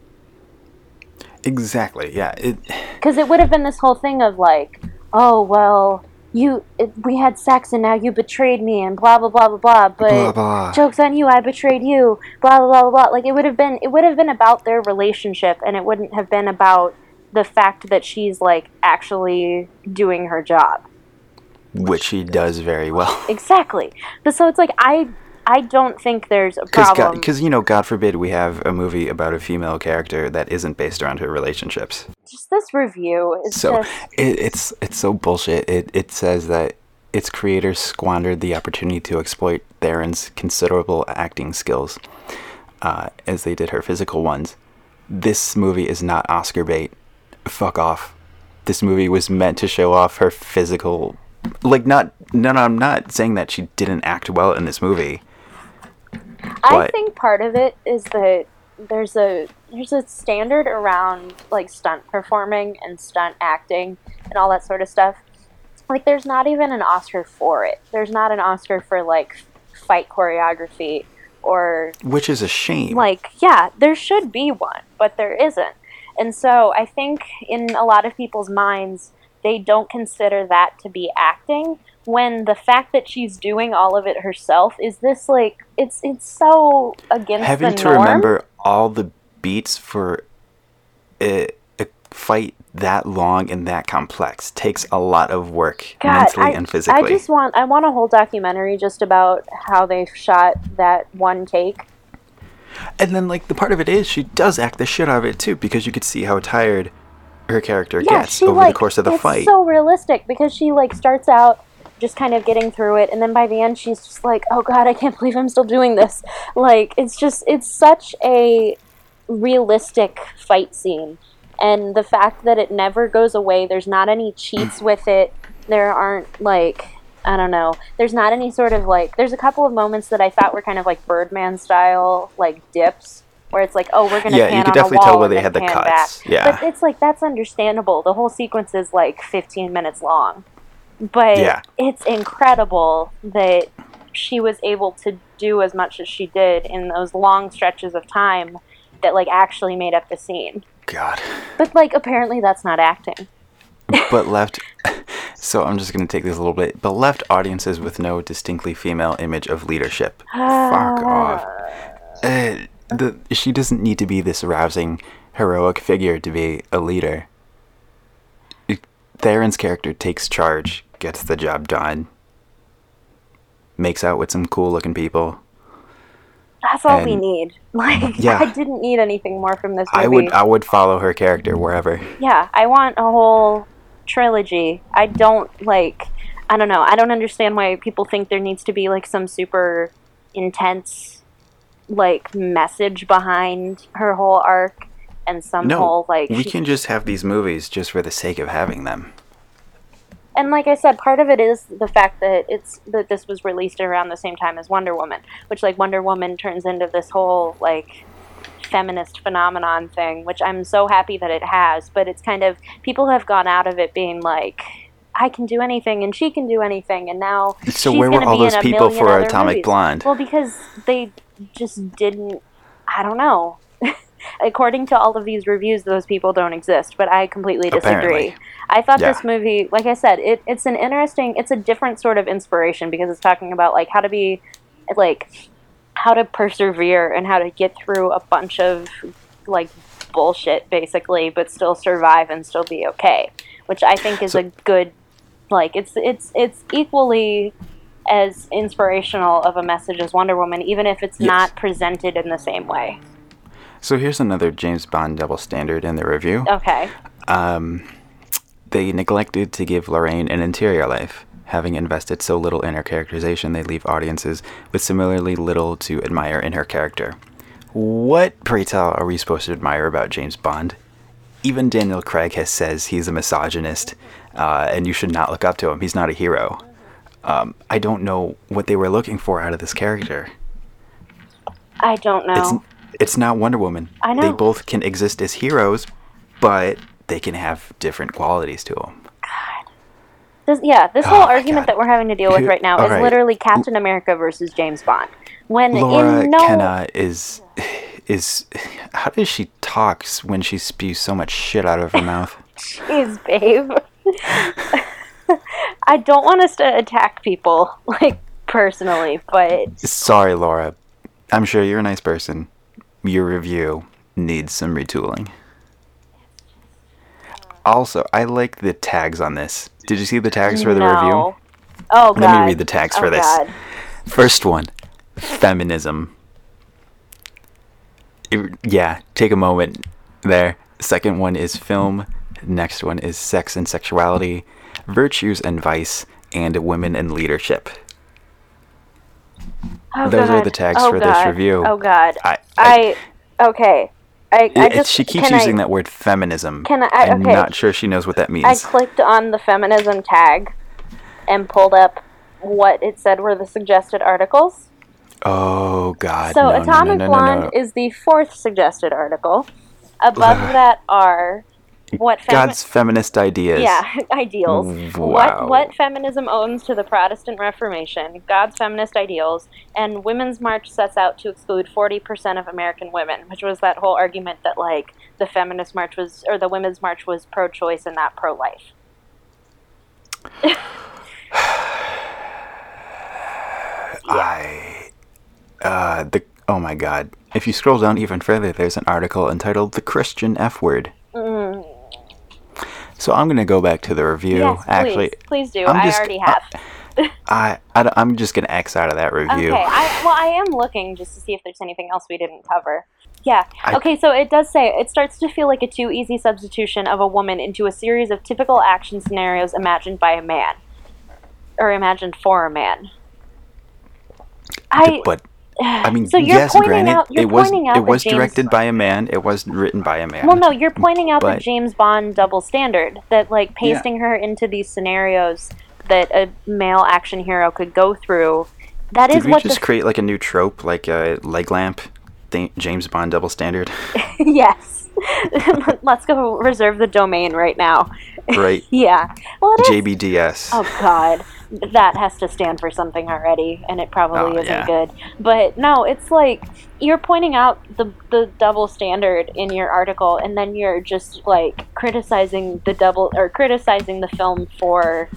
Exactly. Yeah. It. Because it would have been this whole thing of like, oh, well, you, it, we had sex and now you betrayed me and blah, blah, blah, blah, blah. But Blah, blah. joke's on you, I betrayed you, blah, blah, blah, blah. Like it would have been, it would have been about their relationship and it wouldn't have been about the fact that she's like actually doing her job. Which he does very well. Exactly. But so it's like, I, I don't think there's a problem. Because you know, God forbid we have a movie about a female character that isn't based around her relationships. just this review is So just it, it's it's so bullshit. It it says that its creators squandered the opportunity to exploit Theron's considerable acting skills, uh, as they did her physical ones. This movie is not Oscar bait. Fuck off. This movie was meant to show off her physical. Like not no no I'm not saying that she didn't act well in this movie. I think part of it is that there's a there's a standard around like stunt performing and stunt acting and all that sort of stuff. Like there's not even an Oscar for it. There's not an Oscar for like fight choreography or Which is a shame. like yeah, there should be one, but there isn't. And so I think in a lot of people's minds they don't consider that to be acting when the fact that she's doing all of it herself is this like it's it's so against having to norm. remember all the beats for a, a fight that long and that complex takes a lot of work God, mentally I, and physically. I just want I want a whole documentary just about how they shot that one take. and then like the part of it is she does act the shit out of it too because you could see how tired her character Yeah, gets she over like the course of the it's fight. so realistic because she like starts out just kind of getting through it and then by the end she's just like oh god i can't believe i'm still doing this like it's just it's such a realistic fight scene and the fact that it never goes away there's not any cheats mm. with it there aren't like i don't know there's not any sort of like there's a couple of moments that i thought were kind of like birdman style like dips where it's like, oh, we're gonna Yeah, you could definitely tell where they had the cuts. Back. Yeah. but it's like that's understandable. The whole sequence is like 15 minutes long, but Yeah. it's incredible that she was able to do as much as she did in those long stretches of time that like actually made up the scene. God. But like apparently that's not acting. but left so i'm just going to take this a little bit but left audiences with no distinctly female image of leadership fuck off uh, the, she doesn't need to be this rousing heroic figure to be a leader Theron's character takes charge gets the job done makes out with some cool looking people That's all we need. Like Yeah. I didn't need anything more from this movie. i would i would follow her character wherever yeah, I want a whole trilogy. I don't like I don't know. I don't understand why people think there needs to be like some super intense like message behind her whole arc and some no whole like we she- can just have these movies just for the sake of having them and like I said, part of it is the fact that it's that this was released around the same time as Wonder Woman, which like Wonder Woman turns into this whole like feminist phenomenon thing, which I'm so happy that it has. But it's kind of people have gone out of it being like, I can do anything and she can do anything, and now So where were all those people for Atomic movies. Blonde? Well, because they just didn't. I don't know. According to all of these reviews, those people don't exist, but I completely disagree. Apparently. I thought Yeah. this movie, like I said, it, it's an interesting, it's a different sort of inspiration because it's talking about like how to be, like, how to persevere and how to get through a bunch of like bullshit basically, but still survive and still be okay, which I think is So- a good, like, it's it's it's equally as inspirational of a message as Wonder Woman, even if it's Yes. not presented in the same way. So here's another James Bond double standard in the review. Okay. Um, they neglected to give Lorraine an interior life. Having invested so little in her characterization, they leave audiences with similarly little to admire in her character. What, pray tell, are we supposed to admire about James Bond? Even Daniel Craig has says he's a misogynist, uh, and you should not look up to him. He's not a hero. Um, I don't know what they were looking for out of this character. I don't know. It's it's not Wonder Woman. I know. They both can exist as heroes, but they can have different qualities to them. This, yeah, this Oh whole argument God. that we're having to deal with right now all is right. literally Captain America versus James Bond. When Laura in no Kenna is is how does she talk when she spews so much shit out of her mouth? jeez, babe. I don't want us to attack people like personally, but Sorry, Laura. I'm sure you're a nice person. Your review needs some retooling. Also, I like the tags on this. Did you see the tags for the no. review? Oh god. Let me read the tags oh, for this. God. First one, feminism. It- yeah, take a moment there. Second one is film. Next one is sex and sexuality, virtues and vice, and women and leadership. Oh, Those are the tags Oh, for this review. Oh god. I, I, okay. I, I it- just she keeps using I, that word feminism. Can I- I- am okay. not sure she knows what that means. I clicked on the feminism tag and pulled up what it said were the suggested articles. oh God! So no, Atomic no, no, Blonde is the fourth suggested article. Above that are what femi- God's feminist ideas. yeah ideals. Wow. What what feminism owns to the Protestant Reformation, God's feminist ideals, and Women's March sets out to exclude forty percent of American women, which was that whole argument that like the feminist march was or the Women's March was pro-choice and not pro-life. I uh the oh my god. If you scroll down even further, there's an article entitled "The Christian F Word." So I'm gonna go back to the review. Yes, Actually, please, please do. I'm I just- already have. I, I am just gonna X out of that review. Okay, I, well, I am looking just to see if there's anything else we didn't cover. Yeah. I- okay, so it does say it starts to feel like a too easy substitution of a woman into a series of typical action scenarios imagined by a man, or imagined for a man. I. but I mean, so you're yes, pointing granted, out. You're it was pointing out it was James, directed by a man. It wasn't written by a man. Well, no, you're pointing out but- the James Bond double standard that like pasting her into these scenarios that a male action hero could go through. That is Did we what just the create like a new trope, like a leg lamp? th- James Bond double standard, yes. Let's go reserve the domain right now. right? Yeah. Well, it is. JBDS. Oh God, that has to stand for something already, and it probably Oh, isn't yeah. good. But no, it's like you're pointing out the the double standard in your article, and then you're just like criticizing the double or criticizing the film for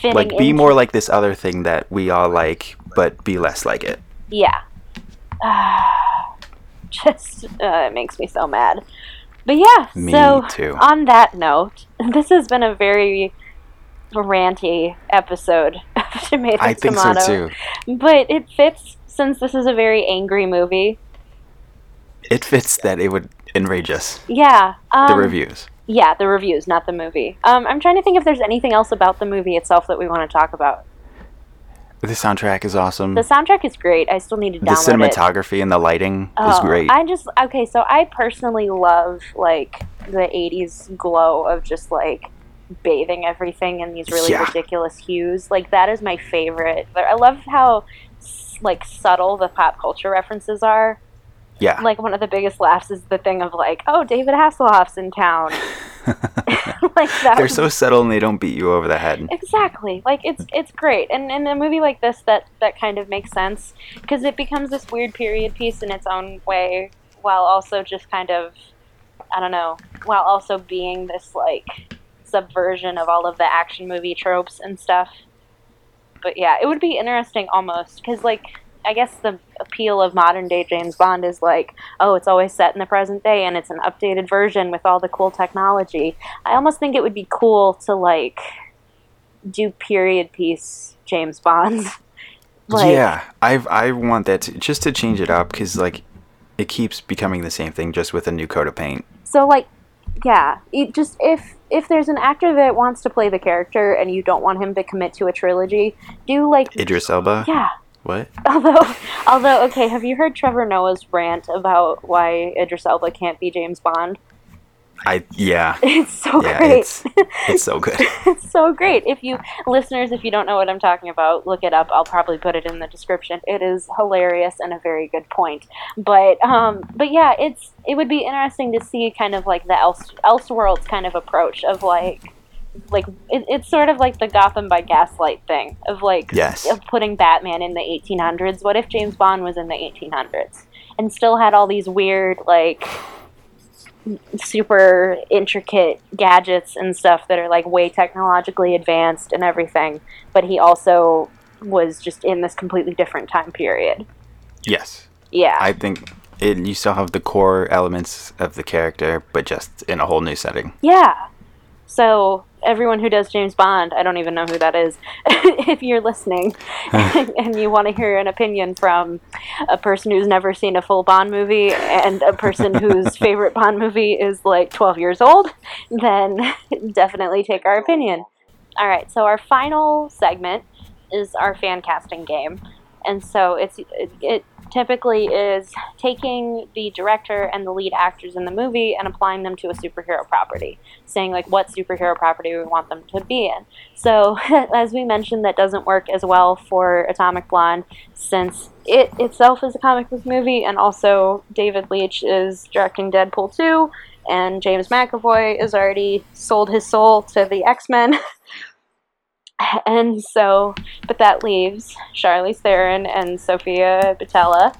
fitting like be into- more like this other thing that we all like, but be less like it. Yeah. Just uh, it makes me so mad. But yeah, Me so too. on that note, this has been a very ranty episode of Tomato I think Tomato. so too. But it fits since this is a very angry movie. It fits that it would enrage us. Yeah. Um, The reviews. Yeah, the reviews, not the movie. Um, I'm trying to think if there's anything else about the movie itself that we want to talk about. The soundtrack is awesome. The soundtrack is great. I still need to download it. The cinematography and the lighting is Oh, great. I just okay, so I personally love like the '80s glow of just like bathing everything in these really Yeah. ridiculous hues. Like that is my favorite. But I love how like subtle the pop culture references are. yeah. Like one of the biggest laughs is the thing of like, oh, David Hasselhoff's in town. like that. They're so subtle and they don't beat you over the head. Exactly. Like it's it's great, and in a movie like this, that that kind of makes sense because it becomes this weird period piece in its own way, while also just kind of, I don't know, while also being this like subversion of all of the action movie tropes and stuff. But yeah, it would be interesting almost because like. I guess the appeal of modern day James Bond is like, oh, it's always set in the present day and it's an updated version with all the cool technology. I almost think it would be cool to like do period piece James Bonds. like, yeah, I I want that to, just to change it up because like it keeps becoming the same thing just with a new coat of paint. So like, yeah, it just if if there's an actor that wants to play the character and you don't want him to commit to a trilogy, do like Idris Elba. yeah. What? Although, although, okay, have you heard Trevor Noah's rant about why Idris Elba can't be James Bond? I yeah. It's so Yeah, great. it's it's so good. it's so great. If you listeners, if you don't know what I'm talking about, look it up. I'll probably put it in the description. It is hilarious and a very good point. But um, but yeah, it's it would be interesting to see kind of like the else Elseworlds kind of approach of like like it, it's sort of like the Gotham by Gaslight thing of like Yes. of putting Batman in the 1800s. What if James Bond was in the 1800s and still had all these weird like super intricate gadgets and stuff that are like way technologically advanced and everything, but he also was just in this completely different time period. Yes, Yeah. I think it. You still have the core elements of the character, but just in a whole new setting. yeah. So everyone who does James Bond, I don't even know who that is. if you're listening and you want to hear an opinion from a person who's never seen a full Bond movie and a person whose favorite Bond movie is like 12 years old, then definitely take our opinion. All right, so our final segment is our fan casting game. And so it's it, it typically is taking the director and the lead actors in the movie and applying them to a superhero property, saying like what superhero property we want them to be in. So as we mentioned, that doesn't work as well for Atomic Blonde since it itself is a comic book movie, and also David Leitch is directing Deadpool 2, and James McAvoy has already sold his soul to the X Men. And so, but that leaves Charlize Theron and Sofia Boutella.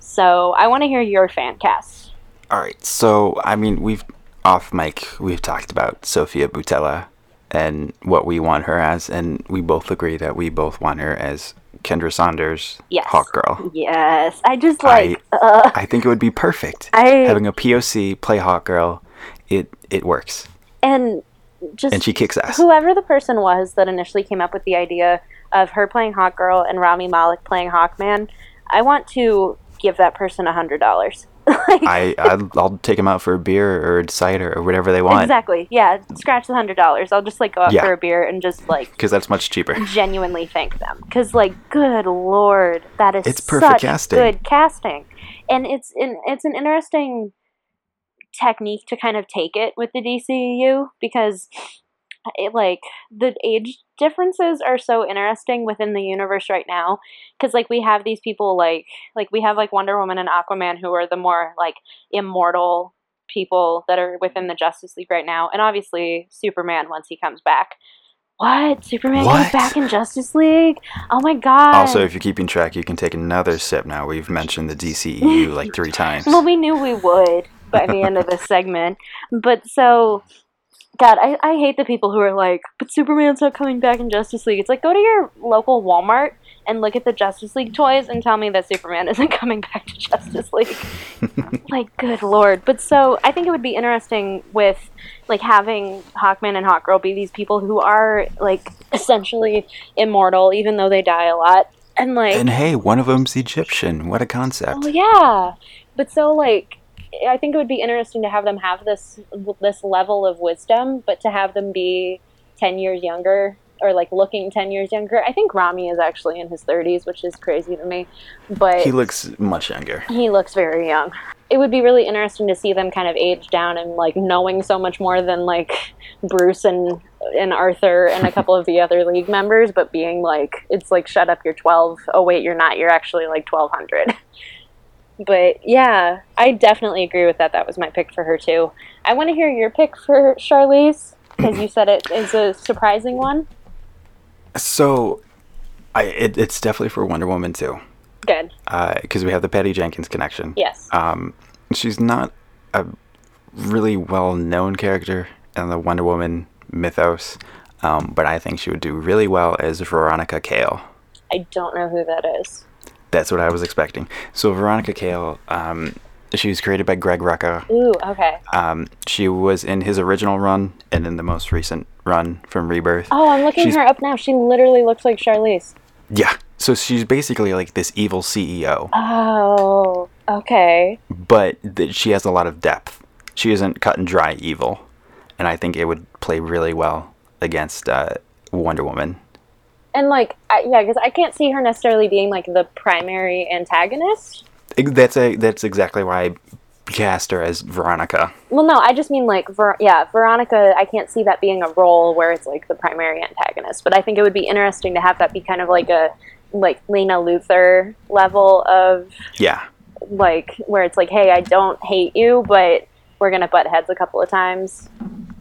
So I want to hear your fan cast. All right. So, I mean, we've off mic, we've talked about Sofia Boutella and what we want her as, and we both agree that we both want her as Kendra Saunders, Yes. Hawk Girl. Yes, I just I- like. uh, I think it would be perfect. I Having a POC play Hawk Girl, it it works, and just and she kicks ass. whoever the person was that initially came up with the idea of her playing Hawk Girl and Rami Malek playing Hawkman, I want to give that person a hundred dollars. I I'll, I'll take them out for a beer or a cider or whatever they want exactly. Yeah, scratch the hundred dollars. I'll just like go out Yeah. for a beer and just like because that's much cheaper. genuinely thank them because like good lord that is It's perfect such casting. good casting and it's in, it's an interesting technique to kind of take it with the DCU because it, like the age differences are so interesting within the universe right now because like we have these people like like we have like Wonder Woman and Aquaman who are the more like immortal people that are within the Justice League right now, and obviously Superman once he comes back. What? Superman What? comes back in Justice League? Oh my god! Also, if you're keeping track, you can take another sip now. We've mentioned the DCEU like three times. Well, we knew we would by the end of this segment. But so, God, I, I hate the people who are like, but Superman's not coming back in Justice League. It's like, go to your local Walmart and look at the Justice League toys and tell me that Superman isn't coming back to Justice League. like, good lord. But so, I think it would be interesting with, like, having Hawkman and Hawkgirl be these people who are, like, essentially immortal, even though they die a lot. And, like, and hey, one of them's Egyptian. What a concept. Oh yeah, but so like, I think it would be interesting to have them have this this level of wisdom, but to have them be ten years younger or like looking ten years younger. I think Rami is actually in his thirties, which is crazy to me, but He looks much younger. he looks very young. It would be really interesting to see them kind of age down and like knowing so much more than like Bruce and and Arthur and a couple of the other league members, but being like it's like shut up, you're twelve. Oh wait, you're not. You're actually like twelve hundred. But yeah, I definitely agree with that. That was my pick for her too. I want to hear your pick for Charlize because you said it is a surprising one. So, I it, it's definitely for Wonder Woman too, Good. because we have the Patty Jenkins connection. Yes. Um, she's not a really well-known character in the Wonder Woman mythos, um, but I think she would do really well as Veronica Cale. I don't know who that is. That's what I was expecting. So Veronica Cale, um, she was created by Greg Rucka. Ooh, okay. Um, she was in his original run and in the most recent run from Rebirth. Oh, I'm looking She's- her up now. She literally looks like Charlize. Yeah. So she's basically like this evil CEO, Oh, okay. but th- she has a lot of depth. She isn't cut and dry evil, and I think it would play really well against uh, Wonder Woman. And like, I, yeah, because I can't see her necessarily being like the primary antagonist. That's a that's exactly why I cast her as Veronica. Well, no, I just mean like, Ver- yeah, Veronica. I can't see that being a role where it's like the primary antagonist. But I think it would be interesting to have that be kind of like a like Lena Luthor level of Yeah. like where it's like, hey, I don't hate you, but we're gonna butt heads a couple of times.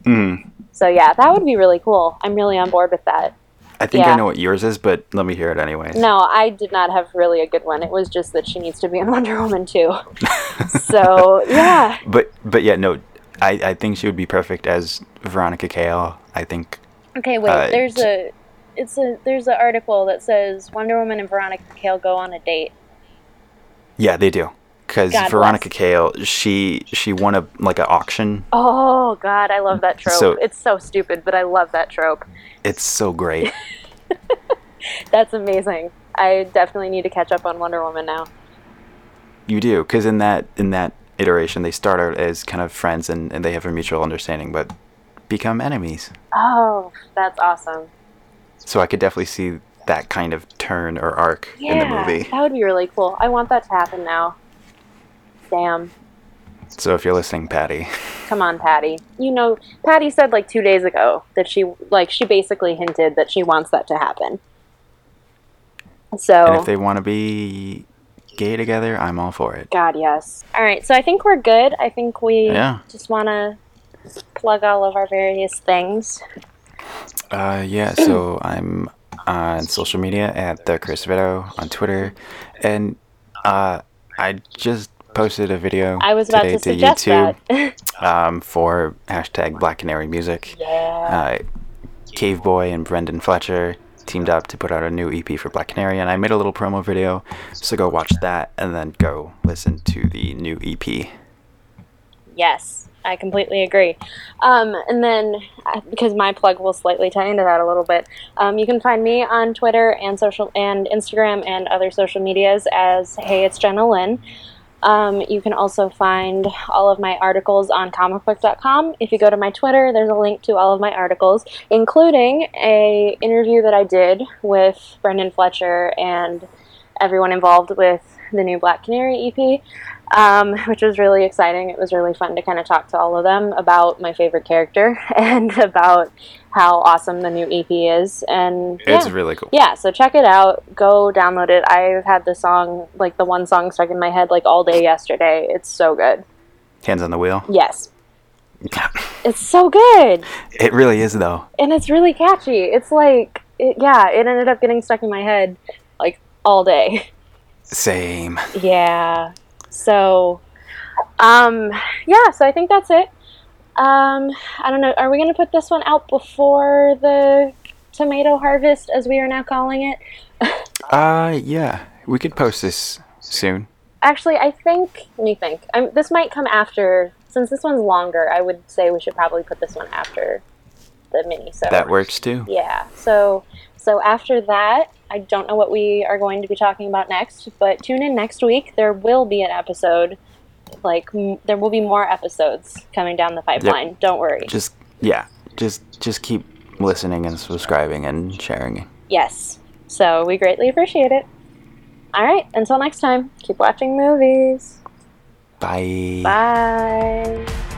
Mm. So yeah, that would be really cool. I'm really on board with that. I think Yeah. I know what yours is, but let me hear it anyway. No, I did not have really a good one. It was just that she needs to be in Wonder Woman too. so yeah, But but yeah, no. I, I think she would be perfect as Veronica Cale. I think Okay, wait. Uh, there's t- a it's a there's an article that says Wonder Woman and Veronica Cale go on a date. yeah, they do. Because Veronica bless. Cale, she she won a like an auction. Oh God, I love that trope. So- it's so stupid, but I love that trope. It's so great. That's amazing. I definitely need to catch up on Wonder Woman now. you do, because in that in that iteration, they start out as kind of friends and, and they have a mutual understanding, but become enemies. Oh, that's awesome. So I could definitely see that kind of turn or arc Yeah, in the movie. that would be really cool. I want that to happen now. Damn. So if you're listening, Patty, Come on, Patty. You know, Patty said like two days ago that she like she basically hinted that she wants that to happen. So and if they want to be gay together, I'm all for it. God, yes. All right, so I think we're good. I think we Yeah. just want to plug all of our various things. Uh, yeah, so I'm on social media at the Chris Vito on Twitter, and uh, I just posted a video I was about today to suggest YouTube that. um, for hashtag Black Canary Music. yeah. Uh, Cave Boy and Brenden Fletcher teamed up to put out a new EP for Black Canary, and I made a little promo video. So go watch that, and then go listen to the new EP. Yes, I completely agree. Um, and then, uh, because my plug will slightly tie into that a little bit, um, you can find me on Twitter and social and Instagram and other social medias as Hey It's Jenna Lynn. Um, you can also find all of my articles on comicbook.com. If you go to my Twitter, there's a link to all of my articles, including a interview that I did with Brenden Fletcher and everyone involved with the new Black Canary EP. Um, which was really exciting. It was really fun to kind of talk to all of them about my favorite character and about how awesome the new EP is. And It's really cool. yeah, so check it out. Go download it. I've had the song, like the one song stuck in my head like all day yesterday. It's so good. Hands on the wheel. Yes. It's so good. It really is though. And it's really catchy. It's like, it, yeah, it ended up getting stuck in my head like all day. Same. Yeah. So, um, yeah, so I think that's it. Um, I don't know. Are we going to put this one out before the tomato harvest, as we are now calling it? Uh, yeah. We could post this soon. Actually, I think. Let me think. I'm, this might come after. Since this one's longer, I would say we should probably put this one after the mini. So That works too. Yeah. So so after that, I don't know what we are going to be talking about next, but tune in next week. There will be an episode. Like m- there will be more episodes coming down the pipeline. Don't worry. Just yeah. Just just keep listening and subscribing and sharing. Yes. So we greatly appreciate it. All right. Until next time, keep watching movies. Bye. Bye.